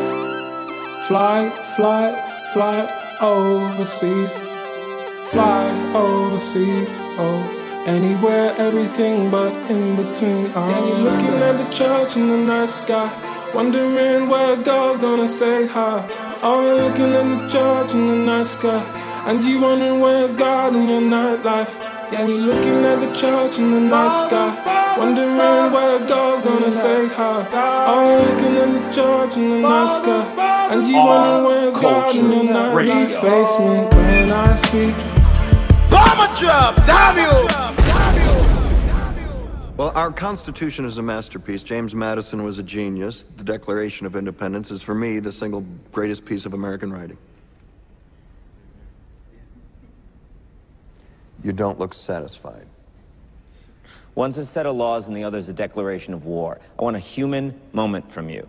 Q: Fly, fly, fly overseas. Fly overseas. Oh. Anywhere, everything but in between. And you're looking at the church in the night sky, wondering where God's gonna say hi. Oh, you're looking at the church in the night sky, and you wondering where's God in your nightlife. Yeah, you're looking at the church in the night sky, wondering where God's gonna say hi. Oh, you're looking at the church in the night sky, and you wondering where's God in your nightlife. Face me when I speak.
P: Bomber drop, damn you!
R: Well, our Constitution is a masterpiece. James Madison was a genius. The Declaration of Independence is, for me, the single greatest piece of American writing. You don't look satisfied.
S: One's a set of laws and the other's a declaration of war. I want a human moment from you.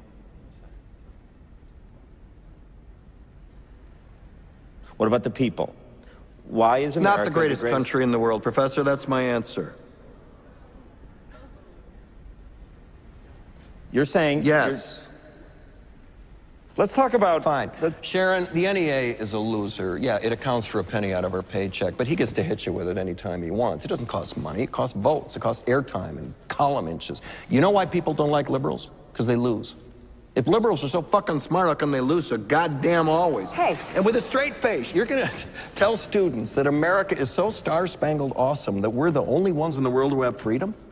S: What about the people? Why is America
R: Not the greatest country in the world, Professor. That's my answer.
S: You're saying
R: yes.
S: Let's talk about
R: fine.
T: Sharon, the NEA is a loser. Yeah, it accounts for a penny out of our paycheck, but he gets to hit you with it anytime he wants. It doesn't cost money. It costs votes. It costs airtime and column inches. You know why people don't like liberals? Because they lose. If liberals are so fucking smart, how come they lose so goddamn always?
U: Hey.
T: And with a straight face, you're gonna tell students that America is so star-spangled awesome that we're the only ones in the world who have freedom?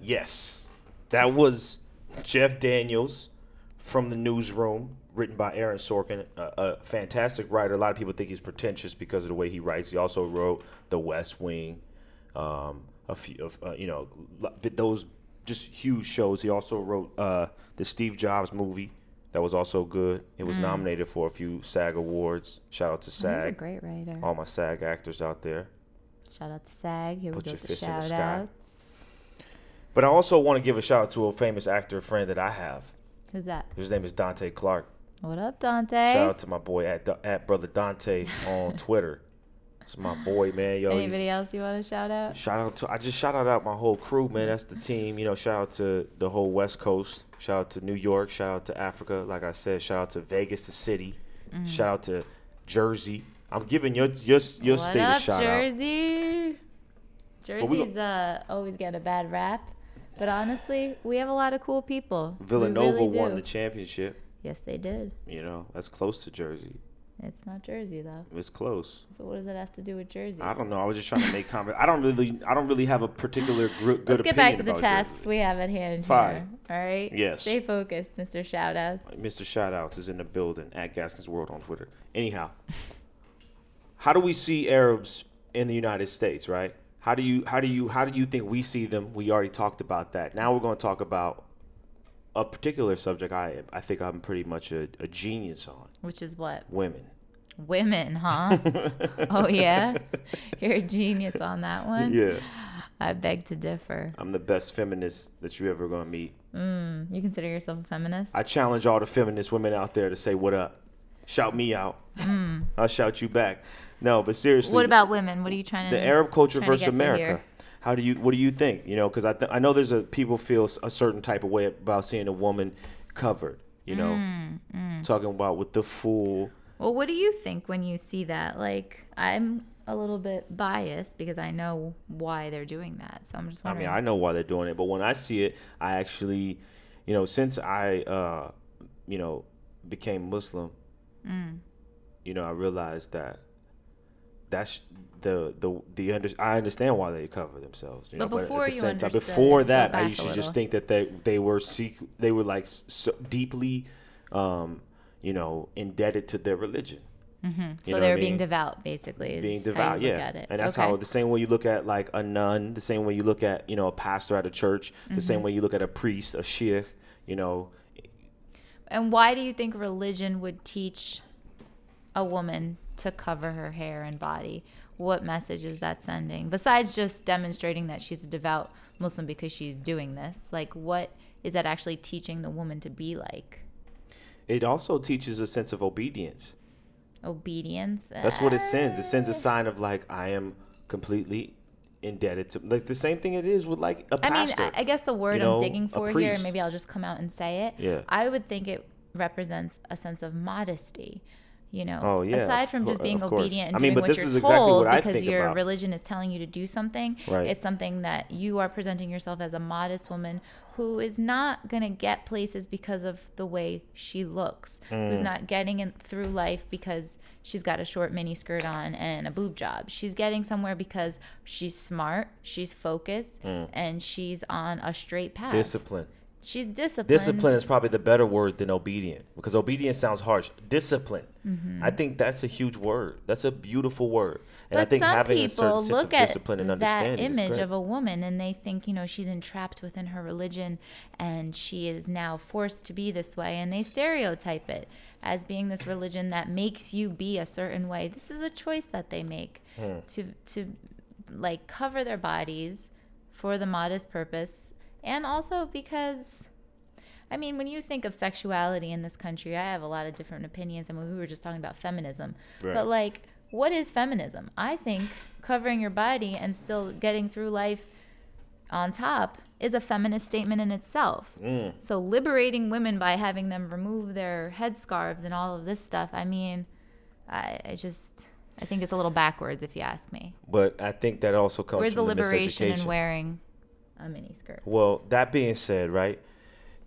A: Yes. That was Jeff Daniels from the newsroom, written by Aaron Sorkin, a, a fantastic writer. A lot of people think he's pretentious because of the way he writes. He also wrote The West Wing, um, a few, of, uh, you know, those just huge shows. He also wrote uh, the Steve Jobs movie. That was also good. It was
D: Mm.
A: nominated for a few SAG awards. Shout out to
D: He's a
A: SAG.
D: great writer.
A: All my SAG actors out there.
D: Shout out to SAG. Here
A: Put
D: we go Put your
A: fist in the sky.
D: outs.
A: But I also want to give a shout out to a famous actor friend that I have.
D: Who's that?
A: His name is Dante Clark.
D: What up, Dante?
A: Shout out to my boy at at brother Dante on Twitter. It's my boy, man. Yo,
D: Anybody else you want to shout out?
A: Shout out to I just shout out my whole crew, man. That's the team. You know, shout out to the whole West Coast. Shout out to New York. Shout out to Africa. Like I said, shout out to Vegas, the city.
D: Mhm.
A: Shout out to Jersey. I'm giving your your your
D: what
A: state
D: up,
A: a shout out.
D: Jersey? Jersey's uh, always getting a bad rap, but honestly, we have a lot of cool people.
A: Villanova
D: really
A: won
D: do.
A: the championship.
D: Yes, they did.
A: You know, that's close to Jersey.
D: It's not Jersey though.
A: It's close.
D: So what does that have to do with Jersey?
A: I don't know. I was just trying to make comment. I don't really, I don't really have a particular gr- good
D: Let's get back to the tasks
A: Jersey.
D: we have at hand
A: Fine.
D: here. All right.
A: Yes.
D: Stay focused, Mr. Shoutouts.
A: Mr. Shoutouts is in the building at Gaskins World on Twitter. Anyhow, how do we see Arabs in the United States, right? How do you how do you how do you think we see them? We already talked about that. Now we're going to talk about a particular subject I I think I'm pretty much a, a genius on
D: Which is what?
A: women.
D: Women, huh? oh yeah, you're a genius on that one.
A: Yeah.
D: I beg to differ.
A: I'm the best feminist that you ever gonna meet.
D: Mm, you consider yourself a feminist?
A: I challenge all the feminist women out there to say what up. Shout me out.
D: Mm.
A: I'll shout you back. No, but seriously.
D: What about women? What are you trying to?
A: the Arab culture versus America? How do you what do you think? You know, because I th- I know there's a people feel a certain type of way about seeing a woman covered. You know,
D: Mm, mm.
A: talking about with the full.
D: Well, what do you think when you see that? Like, I'm a little bit biased because I know why they're doing that. So I'm just wondering.
A: I mean, I know why they're doing it, but when I see it, I actually, you know, since I, uh, you know, became Muslim,
D: Mm.
A: you know, I realized that that's the the the under, I understand why they cover themselves. You
D: But
A: know,
D: before
A: at the
D: you
A: same time, before that, I used to just think that they they were seek they were like so deeply, um, you know, indebted to their religion.
D: Mhm. So they were being
A: mean?
D: devout, basically.
A: Being devout, yeah, and that's
D: Okay.
A: how the same way you look at like a nun, the same way you look at you know a pastor at a church, the same
D: Mhm.
A: way you look at a priest, a sheikh, you know,
D: And why do you think religion would teach a woman to cover her hair and body? What message is that sending? Besides just demonstrating that she's a devout Muslim because she's doing this, like what is that actually teaching the woman to be like?
A: it also teaches a sense of obedience.
D: Obedience.
A: That's what it sends. It sends a sign of like I am completely indebted to like the same thing it is with like a
D: I
A: pastor.
D: I, mean, I guess the word
A: you know,
D: I'm digging for here, maybe I'll just come out and say it.
A: Yeah.
D: I would think it represents a sense of modesty. You know,
A: Oh, yeah,
D: aside from just being obedient and
A: I mean,
D: doing
A: but
D: what
A: this
D: you're
A: is
D: told
A: exactly what I
D: because your
A: about.
D: religion is telling you to do something.
A: Right.
D: It's something that you are presenting yourself as a modest woman who is not going to get places because of the way she looks, who's
A: Mm.
D: not getting in through life because she's got a short mini skirt on and a boob job. She's getting somewhere because she's smart, she's focused,
A: Mm.
D: and she's on a straight path.
A: Discipline.
D: She's disciplined.
A: Discipline is probably the better word than obedient because obedience sounds harsh. Discipline.
D: Mhm.
A: I think that's a huge word. That's a beautiful word. And
D: but
A: I think
D: some
A: having a
D: people
A: certain sense
D: look
A: of
D: at
A: discipline and
D: that
A: understanding is
D: image of a woman and they think, you know, she's entrapped within her religion and she is now forced to be this way and they stereotype it as being this religion that makes you be a certain way. This is a choice that they make
A: Hmm.
D: to to like cover their bodies for the modest purpose and also because I mean, when you think of sexuality in this country, I have a lot of different opinions. I mean, we were just talking about feminism.
A: Right.
D: But, like, what is feminism? I think covering your body and still getting through life on top is a feminist statement in itself.
A: Mm.
D: So, liberating women by having them remove their headscarves and all of this stuff, I mean, I, I just. I think it's a little backwards, if you ask me.
A: But I think that also comes
D: Where's the
A: from the
D: liberation in wearing a miniskirt?
A: Well, that being said, right?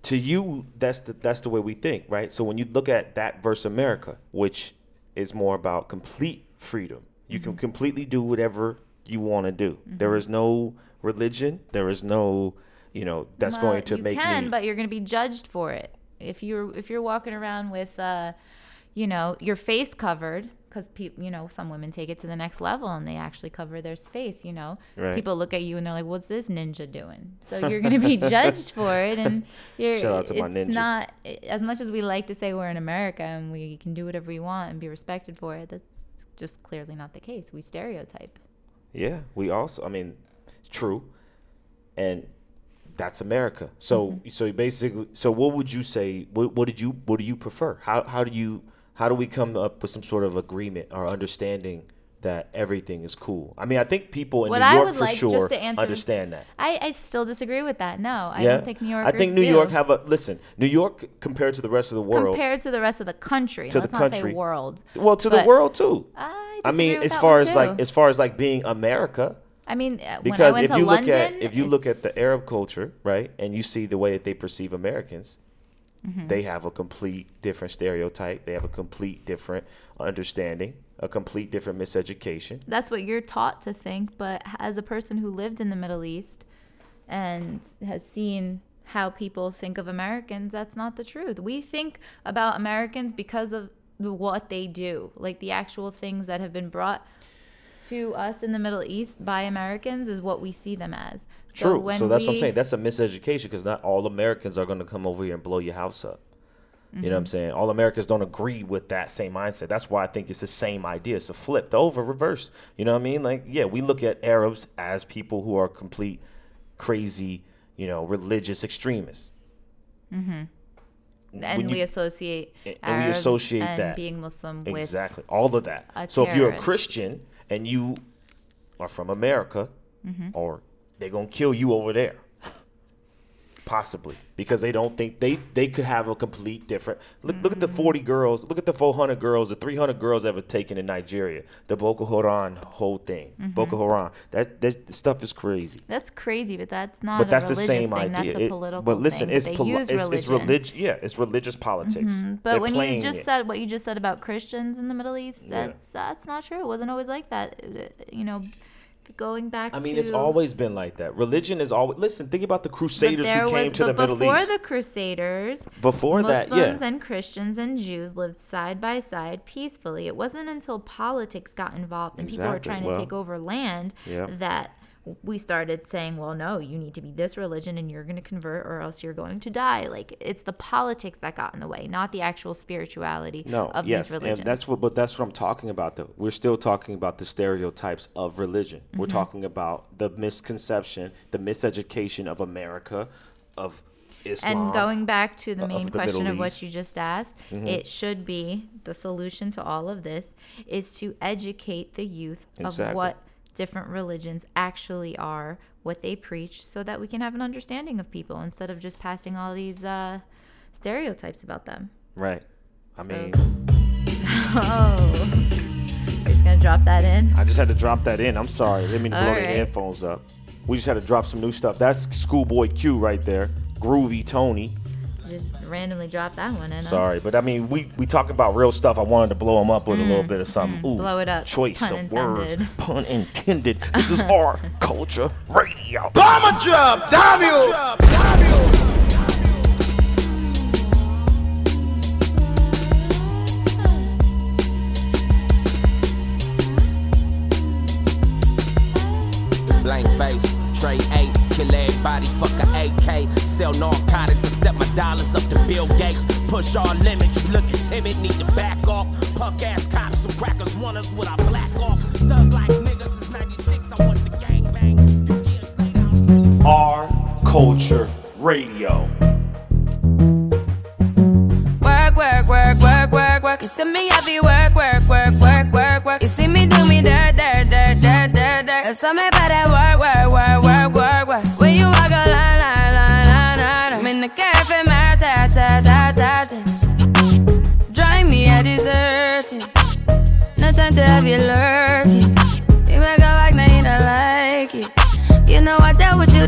A: To you, that's the that's the way we think, right? So when you look at that versus America, which is more about complete freedom, you can
D: Mhm.
A: completely do whatever you want to do. There
D: Mhm.
A: is no religion. There is no, you know, that's
D: Well,
A: going to
D: you
A: make you
D: can,
A: me.
D: but you're going to be judged for it. If you're if you're walking around with, uh, you know, your face covered, because people, you know, some women take it to the next level and they actually cover their face. You know,
A: Right.
D: people look at you and they're like, "What's this ninja doing?" So you're going to be judged for it, and you're.
A: Shout out to my
D: it's
A: ninjas.
D: not as much as we like to say we're in America and we can do whatever we want and be respected for it. That's just clearly not the case. We stereotype.
A: Yeah, we also. I mean, true, and that's America. So,
D: Mm-hmm.
A: so basically, so what would you say? What, what did you? What do you prefer? How how do you? How do we come up with some sort of agreement or understanding that everything is cool? I mean, I think people in
D: What
A: New
D: I
A: York for
D: like,
A: sure understand that.
D: I, I still disagree with that. No, I
A: yeah,
D: don't think New Yorkers
A: I think New
D: do.
A: York have a listen. New York compared to the rest of the world,
D: compared to the rest of the country.
A: to
D: Let's
A: the
D: not
A: country,
D: say world.
A: Well, to the world too.
D: I,
A: I mean, as far as like as far as like being America.
D: I mean, uh, I
A: Because
D: went
A: if you
D: London,
A: look at if you look at the Arab culture, right, and you see the way that they perceive Americans,
D: Mhm.
A: they have a complete different stereotype. They have a complete different understanding, a complete different miseducation.
D: that's what you're taught to think. But as a person who lived in the Middle East and has seen how people think of Americans, that's not the truth. We think about Americans because of what they do, like the actual things that have been brought to us in the Middle East by Americans is what we see them as. So
A: True.
D: when
A: so that's what I'm saying. That's a miseducation because not all Americans are going to come over here and blow your house up. You know what I'm
D: Mhm.
A: saying? All Americans don't agree with that same mindset. That's why I think it's the same idea. It's a flipped over, reverse. You know what I mean? Like, yeah, we look at Arabs as people who are complete, crazy, you know, religious extremists.
D: Mm-hmm.
A: When
D: And we
A: you-
D: associate
A: and
D: Arabs
A: we associate
D: and
A: that
D: being Muslim with
A: exactly all of that. So if you're a. Christian and you are from America,
D: Mhm.
A: or they're gonna kill you over there, possibly because they don't think they they could have a complete different. Look look at the
D: Mm.
A: 40 girls. Look at the 400 girls, the 300 girls ever taken in Nigeria. The Boko Haram whole thing.
D: Mhm.
A: Boko Haram. That that stuff is crazy.
D: That's crazy, but that's not
A: But that's
D: a
A: the
D: religious
A: same
D: thing.
A: idea.
D: That's a
A: It-
D: political
A: but listen,
D: thing.
A: it's
D: they
A: poli- it's,
D: religion.
A: it's relig- Yeah, it's religious politics.
D: Mhm. But
A: They're
D: when you just
A: it.
D: said what you just said about Christians in the Middle East,
A: Yeah.
D: that's that's not true. It wasn't always like that. Uh, You know, going back
A: I mean,
D: to
A: it's always been like that. Religion is always. Listen, think about the Crusaders who came
D: was-
A: to the Middle
D: before the Crusaders,
A: Before that, yeah.
D: Muslims and Christians and Jews lived side by side peacefully. It wasn't until politics got involved and people were
A: Exactly.
D: trying
A: Well,
D: to take over land
A: yeah.
D: that we started saying, well, no, you need to be this religion and you're going to convert or else you're going to die. Like it's the politics that got in the way, not the actual spirituality
A: No,
D: of
A: yes,
D: these religions.
A: and that's what. But that's what I'm talking about. Though we're still talking about the stereotypes of religion. We're
D: Mhm.
A: talking about the misconception, the miseducation of America, of Islam.
D: And going back to the
A: of
D: main
A: the
D: question
A: Middle
D: of what
A: East.
D: you just asked,
A: Mhm.
D: it should be the solution to all of this is to educate the youth of what different religions actually are, what they preach, so that we can have an understanding of people instead of just passing all these uh, stereotypes about them.
A: Right. I
D: So-
A: mean,
D: oh, we're just gonna drop that in.
A: I just had to drop that in. I'm sorry. Didn't mean to blow the
D: Alright.
A: headphones up. We just had to drop some new stuff. That's Schoolboy Q right there. Groovy Tony.
D: Just randomly drop that one in.
A: Sorry, but I mean, we we talking about real stuff. I wanted to blow him up with a little
D: Mm,
A: bit of something. Ooh,
D: blow it up.
A: Choice
D: Pun
A: of words.
D: intended.
A: Pun intended. This is R culture radio.
P: Bomber drop, damn you!
U: Blank face, trade eight, kill everybody, fuck a AK. Sell narcotics and step my dollars up to Bill Gates. Push all limits, you looking timid, need to back off. Punk ass cops, some crackers want us with our black off. Thug like niggas is 96, I want the gang bang.
F: R culture radio.
V: Work, work, work, work, work, work. You see me heavy work, work, work, work, work, work. You see me do me dirt, dirt, dirt, dirt, dirt, dirt. There's something about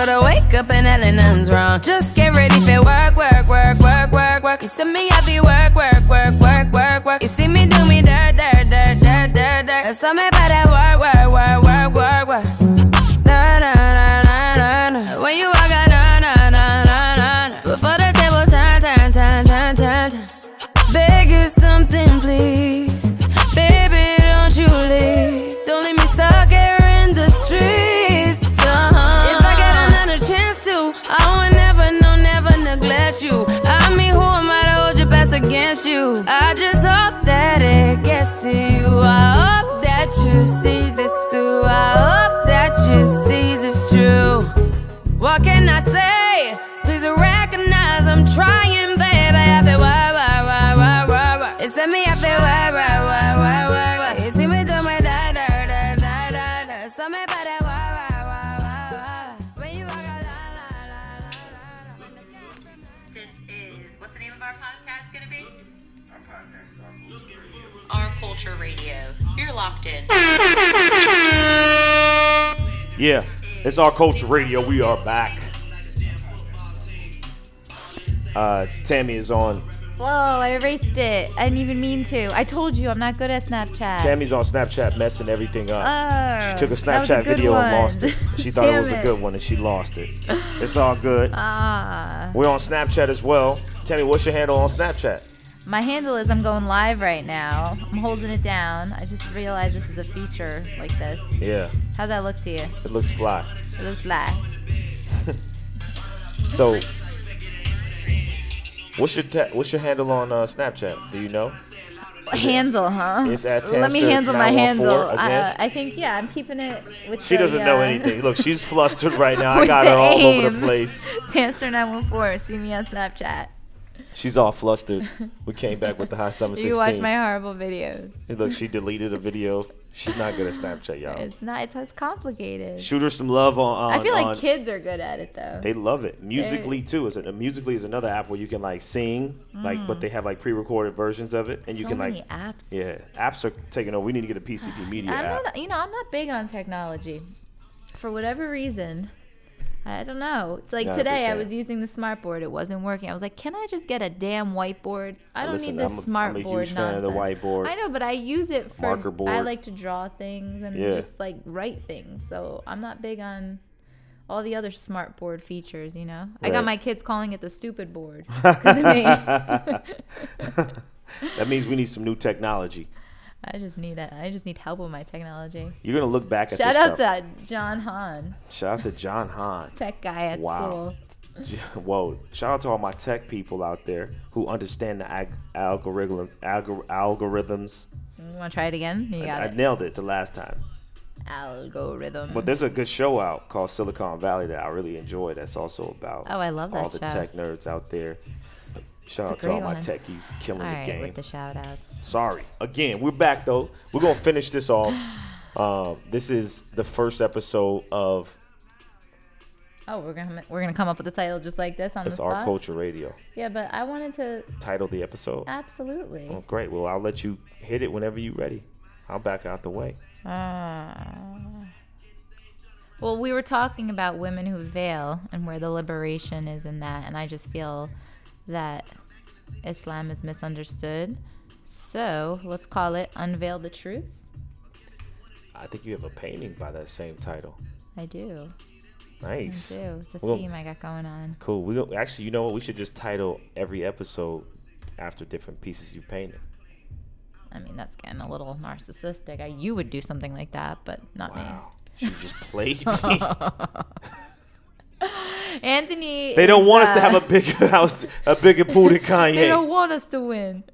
V: But I wake up and hell nothing's wrong. Just get ready for work, work, work, work, work, work. You see me happy work, work, work, work, work, work. You see me do me dirt, dirt, dirt, dirt, dirt, dirt. There's something about that work, against you? I just hope that it gets to you. I hope that you see this through. I hope that you see this true. What can I say?
W: You're locked in.
F: Yeah, it's R culture radio. We are back.
A: Uh, Tammy is on.
D: Whoa, I erased it. I didn't even mean to. I told you I'm not good at Snapchat.
A: Tammy's on Snapchat messing everything up.
D: Oh,
A: she took a
D: that was a
A: Snapchat
D: good
A: video and lost it. She thought it was
D: Damn
A: a good one and she lost it. It's all good.
D: Ah.
A: We're on Snapchat as well. Tammy, what's your handle on Snapchat?
D: My handle is I'm going live right now. I'm holding it down. I just realized this is a feature like this.
A: Yeah,
D: How's that look to you?
A: it looks fly.
D: It looks like.
A: So, what's your ta- what's your handle on uh, Snapchat? Do you know?
D: Handle, huh?
A: It's at
D: Let me handle my handle. Uh, I think yeah, I'm keeping it with.
A: She
D: the,
A: doesn't know
D: uh,
A: anything. Look, she's flustered right now. I got her all over the place.
D: Tanster 914. See me on Snapchat.
A: She's all flustered. We came back with the high summer
D: You
A: 16.
D: watch my horrible videos.
A: Look, she deleted a video. She's not good at Snapchat, y'all.
D: It's not. It's, it's complicated.
A: Shoot her some love on. on
D: I feel like
A: on-
D: kids are good at it though.
A: They love it. Musically too. Is it? Musically is another app where you can like sing, like, but
D: Mm.
A: they have like pre-recorded versions of it, and you
D: So
A: can like.
D: apps.
A: Yeah, apps are taking over. We need to get a PCP Media
D: I'm
A: app.
D: not. You know, I'm not big on technology. For whatever reason, I don't know. It's like today I was using the smart board. It wasn't working. I was like, can I just get a damn whiteboard? I don't
A: Listen,
D: need this
A: I'm a-
D: smart
A: I'm a huge fan of the
D: nonsense.
A: whiteboard.
D: I know, but I use it for.
A: Marker board.
D: I like to draw things and
A: Yeah.
D: just like write things. So I'm not big on. All the other smart board features, you know. I got my kids calling it the stupid board. 'cause of me.
A: that means we need some new technology.
D: I just need it. I just need help with my technology.
A: You're gonna look back at
D: Shout out
A: stuff.
D: to John Hahn,
A: Shout out to John Hahn.
D: tech guy at
A: Wow.
D: school.
A: Whoa! Shout out to all my tech people out there who understand the ag- algorithm algor- algorithms.
D: You want to try it again? You got
A: I, I nailed it the last time.
D: Algorithm.
A: But there's a good show out called Silicon Valley that I really enjoy. That's also about
D: Oh, I love that all
A: the
D: show.
A: tech nerds out there. Shout out to all
D: great
A: my techies killing
D: All
A: the
D: right,
A: game.
D: with the shout outs.
A: Sorry. Again, we're back though. We're gonna finish this off. Um, this is the first episode of
D: Oh, we're gonna we're gonna come up with a title just like this on
A: it's
D: the R
A: culture radio.
D: Yeah, but I wanted to
A: Title the episode.
D: absolutely.
A: Oh, great. Well, I'll let you hit it whenever you're ready. I'll back out the way.
D: Ah. well, we were talking about women who veil and where the liberation is in that, and I just feel that Islam is misunderstood. So let's call it "Unveil the Truth."
A: I think you have a painting by that same title.
D: I do.
A: Nice.
D: I do. It's a
A: Well,
D: theme I got going on.
A: Cool. We go, actually, you know what? We should just title every episode after different pieces you've painted.
D: I mean, that's getting a little narcissistic. I, you would do something like that, but not me.
A: She just played me.
D: Anthony.
A: They don't
D: is,
A: want us to
D: uh,
A: have a bigger house, a bigger pool than Kanye.
D: They don't want us to win.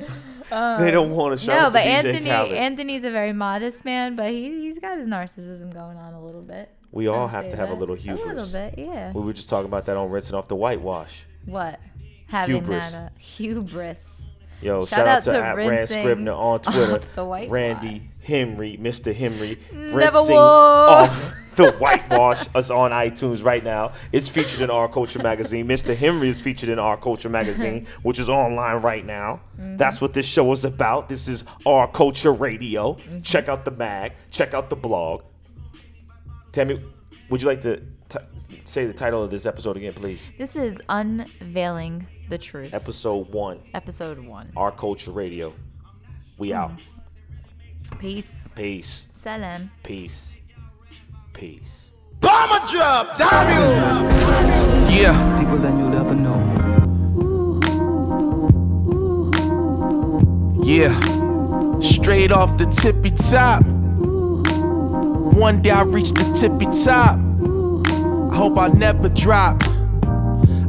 D: Um,
A: They don't want us. Shout
D: No,
A: to
D: but Anthony.
A: Khaled.
D: Anthony's a very modest man, but he he's got his narcissism going on a little bit.
A: We all have to have a little hubris.
D: A little bit, yeah.
A: We were just talking about that on rinsing off the whitewash.
D: What? Having
A: Hubris.
D: that uh, hubris.
A: Yo, shout, out, to, at Rand Scribner on Twitter.
D: off the whitewash.
A: Randy Henry, Mr. Henry, rinsing off the whitewash. us on iTunes right now. It's featured in R Culture magazine. Mr. Henry is featured in R Culture magazine, which is online right now.
D: Mhm.
A: That's what this show is about. This is R Culture Radio.
D: Mm-hmm.
A: Check out the mag. Check out the blog. Tammy, would you like to t- say the title of this episode again, please?
D: This is unveiling the truth.
A: Episode one.
D: Episode one.
A: Our Culture Radio. We out.
D: Peace.
A: Peace.
D: Salam.
A: Peace. Peace.
P: Bomber drop, damn you!
B: Yeah. People that you'll ever know. Yeah. Straight off the tippy top. One day I reach the tippy top. I hope I never drop.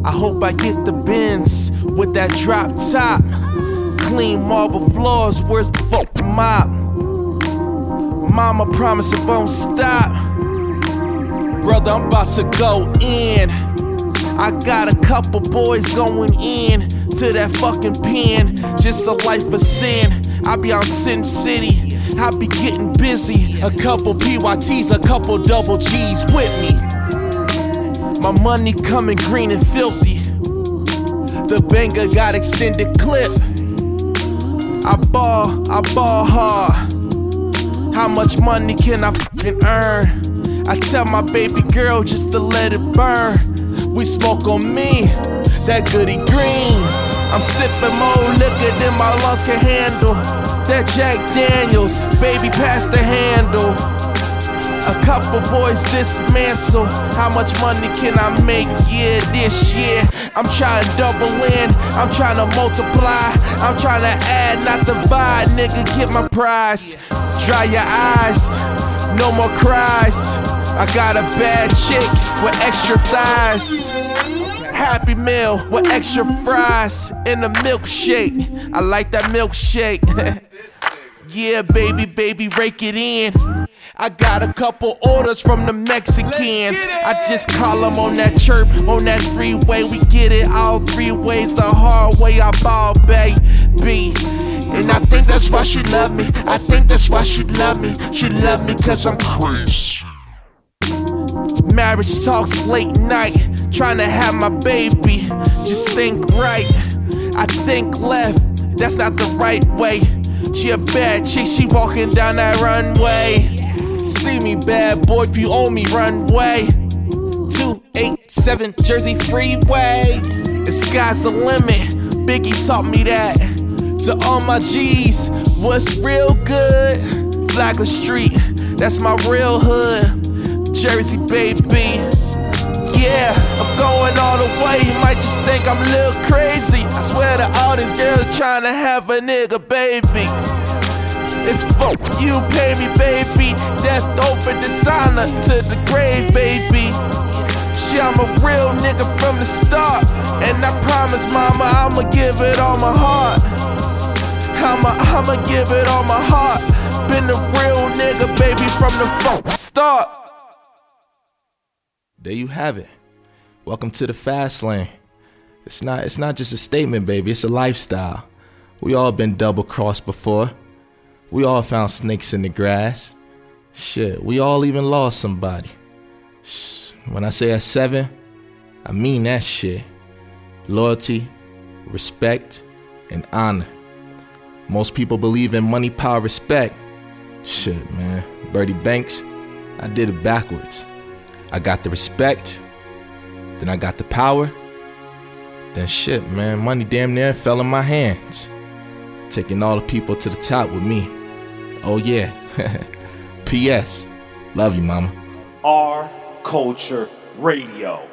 B: I hope I get the bins with that drop top. Clean marble floors, where's the fucking mop? Mama promise it won't stop. Brother, I'm about to go in. I got a couple boys going in to that fucking pen. Just a life of sin. I be on Sin City. I be getting busy. A couple PYTs, a couple double G's with me. My money coming green and filthy. The banger got extended clip.
M: I ball, I ball hard. How much money can I fucking earn? I tell my baby girl just to let it burn. We smoke on me, that goody green. I'm sipping more liquor than my lungs can handle. That Jack Daniels, baby, pass the handle. A couple boys dismantle. How much money can I make? Yeah, this year. I'm trying to double in. I'm trying to multiply. I'm trying to add, not divide. Nigga, get my prize. Dry your eyes. No more cries. I got a bad chick with extra thighs. Happy meal with extra fries and a milkshake. I like that milkshake. yeah, baby, baby, rake it in. I got a couple orders from the Mexicans. I just call them on that chirp, on that freeway. We get it all three ways, the hard way. I ball, baby. And I think that's why she love me. I think that's why she love me. She love me cause I'm crazy. Marriage talks late night, trying to have my baby. Just think right, I think left. That's not the right way. She a bad chick, she walking down that runway. See me, bad boy, if you owe me, runway. 287 Jersey Freeway. The sky's the limit. Biggie taught me that. To all my G's, what's real good? Flagler Street, that's my real hood. Jersey, baby. Yeah, I'm going all the way. You might just think I'm a little crazy. I swear to all these girls trying to have a nigga, baby. It's fuck you, pay me, baby. Death over designer to the grave, baby. She, I'm a real nigga from the start. And I promise, mama, I'ma give it all my heart. I'ma, I'ma give it all my heart. Been a real nigga, baby, from the fuck start.
X: There you have it. Welcome to the fast lane. It's not it's not just a statement, baby. It's a lifestyle. We all been double crossed before. We all found snakes in the grass. Shit, we all even lost somebody. When I say a seven, I mean that shit. Loyalty, respect, and honor. Most people believe in money, power, respect. Shit, man. Bertie Banks, I did it backwards. I got the respect, then I got the power. Then shit, man, money damn near fell in my hands. Taking all the people to the top with me. Oh yeah. P.S. Love you, mama.
A: R Culture Radio.